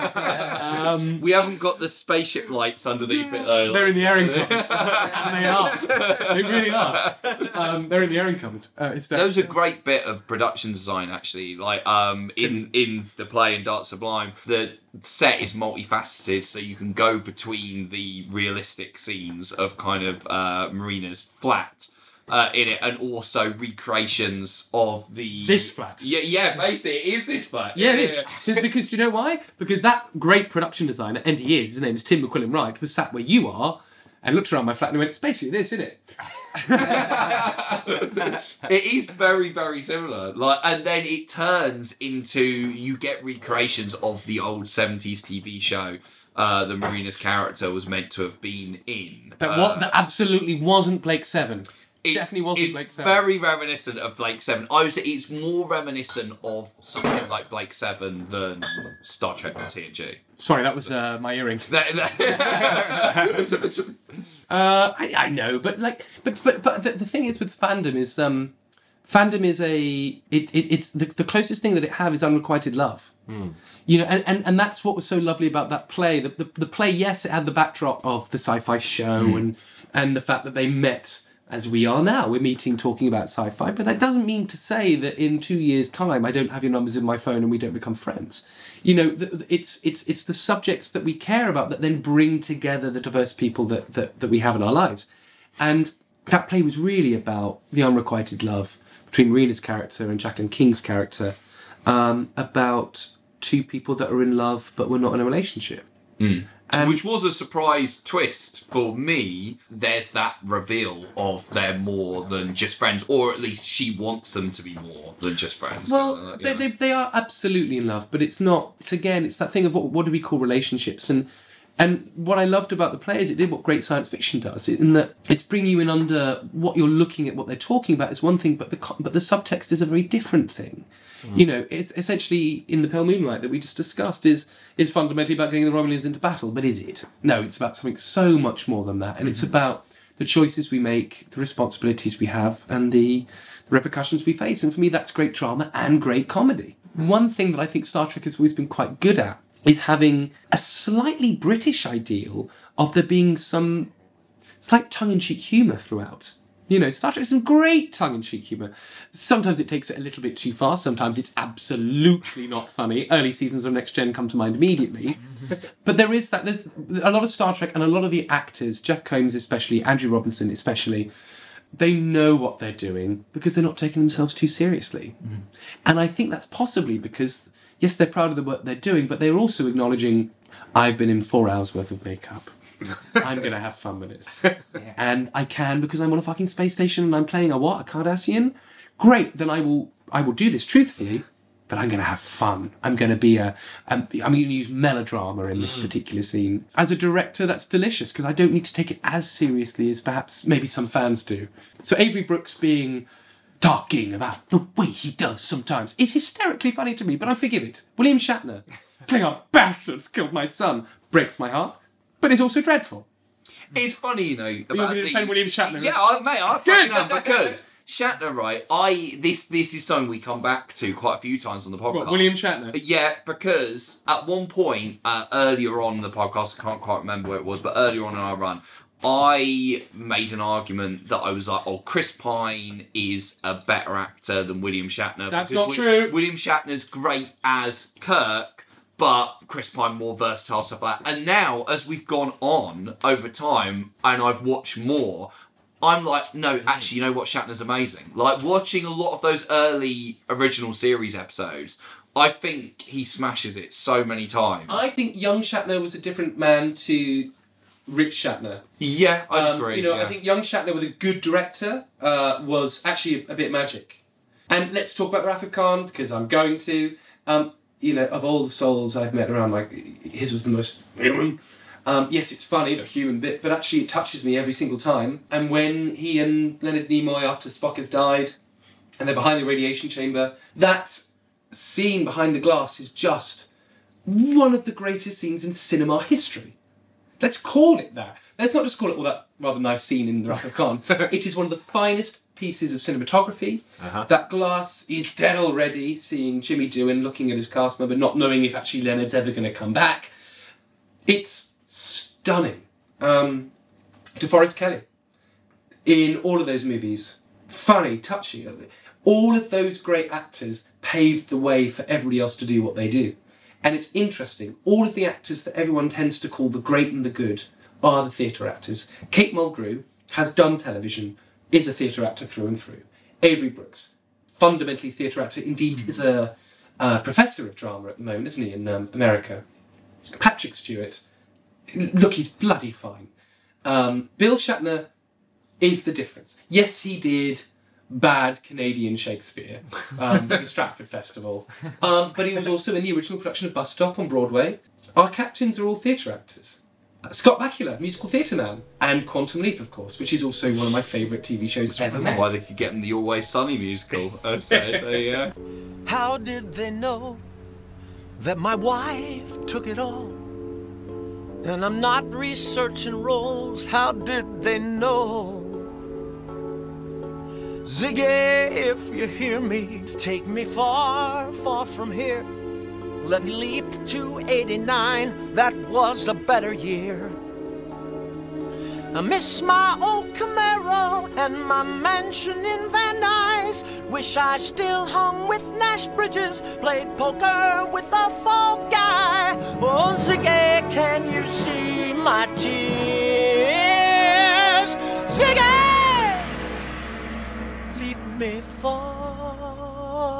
um, We haven't got the spaceship lights underneath it though. they're in the airing cupboard. they are. They really are. Um, they're in the airing cupboard. Uh, it's There was a great bit of production design actually, like um in in the play in Dark Sublime. The set is multifaceted, so you can go between the realistic scenes of kind of uh, Marina's flat. Uh, in it, and also recreations of the This flat. Yeah, yeah, basically, it is this flat. Yeah, it is. Just Because do you know why? Because that great production designer, and he is, his name is Tim McQuillen Wright, was sat where you are and looked around my flat and went, it's basically this, isn't it? it is very very similar like and then it turns into you get recreations of the old 70s tv show uh, the marina's character was meant to have been in But Uh, what that absolutely wasn't Blake Seven. It- Definitely wasn't it's Blake Seven. very reminiscent of blake 7 i would say it's more reminiscent of something like blake 7 than star trek and tng Sorry, that was uh, my earring. That- that- Uh, I, I know, but like, but but but the, the thing is with fandom is um, fandom is a it, it it's the, the closest thing that it have is unrequited love. You know, and, and, and that's what was so lovely about that play. The, the, the play, yes, it had the backdrop of the sci-fi show and and the fact that they met as we are now. We're meeting talking about sci-fi, but that doesn't mean to say that in two years' time I don't have your numbers in my phone and we don't become friends. You know, it's it's it's the subjects that we care about that then bring together the diverse people that that, that we have in our lives, and that play was really about the unrequited love between Rena's character and Jacqueline King's character, um, about two people that are in love but were not in a relationship. Which was a surprise twist for me. There's that reveal of they're more than just friends, or at least she wants them to be more than just friends. Well, they, they, they are absolutely in love, but it's not. It's again, it's that thing of what, what do we call relationships, and And what I loved about the play is it did what great science fiction does, in that it's bringing you in under what you're looking at, what they're talking about is one thing, but the but the subtext is a very different thing. Mm. You know, it's essentially in the pale moonlight that we just discussed is is fundamentally about getting the Romulans into battle, but is it? No, it's about something so much more than that, and it's mm-hmm. about the choices we make, the responsibilities we have, and the, the repercussions we face. And for me, that's great drama and great comedy. One thing that I think Star Trek has always been quite good at is having a slightly British ideal of there being some slight tongue in cheek humour throughout. You know, Star Trek has some great tongue in cheek humour. Sometimes it takes it a little bit too far, sometimes it's absolutely not funny. Early seasons of Next Gen come to mind immediately. but there is that, there's a lot of Star Trek and a lot of the actors, Jeff Combs especially, Andrew Robinson especially, they know what they're doing because they're not taking themselves too seriously. Mm-hmm. And I think that's possibly because, yes, they're proud of the work they're doing, but they're also acknowledging, I've been in four hours worth of makeup. I'm going to have fun with this. And I can because I'm on a fucking space station and I'm playing a what? A Cardassian? Great, then I will I will do this truthfully, but I'm going to have fun. I'm going to be a, um, I'm going to use melodrama in this particular scene. As a director, that's delicious because I don't need to take it as seriously as perhaps maybe some fans do. So Avery Brooks being talking about the way he does sometimes is hysterically funny to me, but I forgive it. William Shatner, Klingon bastards killed my son, breaks my heart, but it's also dreadful. It's funny, you know. You're about going to the- defend William Shatner? Yeah, I, mate, I fucking am because Shatner, right? I this this is something we come back to quite a few times on the podcast. What, William Shatner? Yeah, because at one point uh, earlier on in the podcast, I can't quite remember where it was, but earlier on in our run, I made an argument that I was like, "Oh, Chris Pine is a better actor than William Shatner." That's not true. William Shatner's great as Kirk, but Chris Pine more versatile stuff like that. And now, as we've gone on over time, and I've watched more. I'm like, no, mm. actually, you know what? Shatner's amazing. Like watching a lot of those early original series episodes, I think he smashes it so many times. I think young Shatner was a different man to Rich Shatner. yeah, I Um, agree. You know, yeah. I think young Shatner with a good director uh, was actually a, bit magic. And let's talk about Wrath of Khan because I'm going to. Um, you know, of all the souls I've met around, like his was the most human. Um, yes, it's funny, the human bit, but actually it touches me every single time. And when he and Leonard Nimoy, after Spock has died, and they're behind the radiation chamber, that scene behind the glass is just one of the greatest scenes in cinema history. Let's call it that. Let's not just call it all that rather nice scene in The Wrath of Khan. it is one of the finest pieces of cinematography. That glass is dead already, seeing Jimmy Doohan looking at his cast member, not knowing if actually Leonard's ever going to come back. It's stunning. Um, DeForest Kelley in all of those movies, funny, touchy, All of those great actors paved the way for everybody else to do what they do. And it's interesting, all of the actors that everyone tends to call the great and the good are the theatre actors. Kate Mulgrew has done television, is a theatre actor through and through. Avery Brooks, fundamentally theatre actor, indeed is a uh, professor of drama at the moment, isn't he, in um, America. Patrick Stewart, look, he's bloody fine. Um, Bill Shatner is the difference. Yes, he did bad Canadian Shakespeare um, at the Stratford Festival, um, but he was also in the original production of Bus Stop on Broadway. Our captains are all theatre actors. Uh, Scott Bakula, musical theatre man, and Quantum Leap, of course, which is also one of my favourite TV shows ever made. Why they could get in the Always Sunny musical. I said, there you go. How did they know that my wife took it all? And I'm not researching roles. How did they know? Ziggy, if you hear me, take me far, far from here. Let me leap to 89. That was a better year. I miss my old Camaro and my mansion in Van Nuys. Wish I still hung with Nash Bridges, played poker with a fall guy. Oh, Ziggy, can you see my tears? Me far,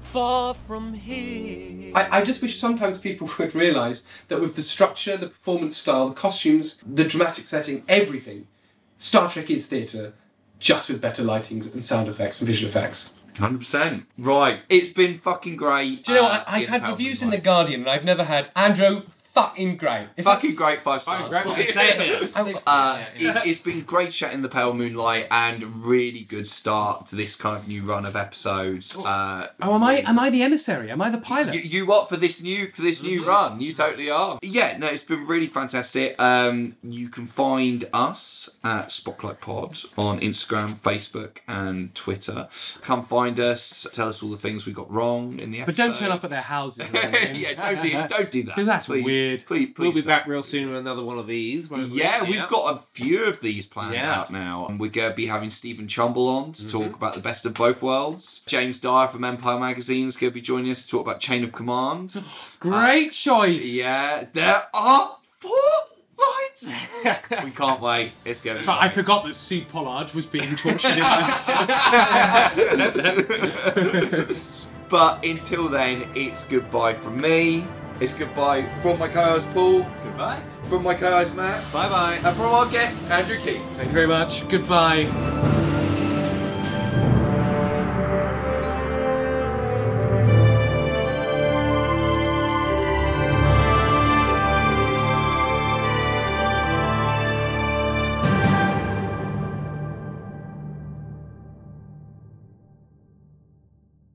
far from here. I, I just wish sometimes people would realise that with the structure, the performance style, the costumes, the dramatic setting, everything, Star Trek is theatre, just with better lightings and sound effects and visual effects. Hundred percent. Right. It's been fucking great. Do you know, uh, I, I've had reviews in The Guardian and I've never had Andrew fucking great. If Fucking great five stars. Same here. Uh, it, it's been great chatting in the Pale Moonlight and really good start to this kind of new run of episodes. Uh, Oh, am I? Am I the emissary? Am I the pilot? you, you up for this new for this new run? You totally are. Yeah, no, it's been really fantastic. Um, you can find us at Spotlight Pod on Instagram, Facebook, and Twitter. Come find us. Tell us all the things we got wrong in the episode. but don't turn up at their houses. yeah, don't do don't do that. 'Cause that's Please, weird. Please, please. We'll be back real soon with another one of these. we? Yeah, we've got a few of these planned Yeah. out now. And we're going to be having Stephen Chumble on to Mm-hmm. talk about the best of both worlds. James Dyer from Empire Magazine is going to be joining us to talk about Chain of Command. Great choice. yeah, there are four lights. we can't wait. It's going to I forgot that Sue Pollard was being tortured in. But until then, it's goodbye from me. It's goodbye from my co-host Paul. Goodbye. From my co-host Matt. Bye bye. And from our guest Andrew Keates. Thank you very much. Goodbye.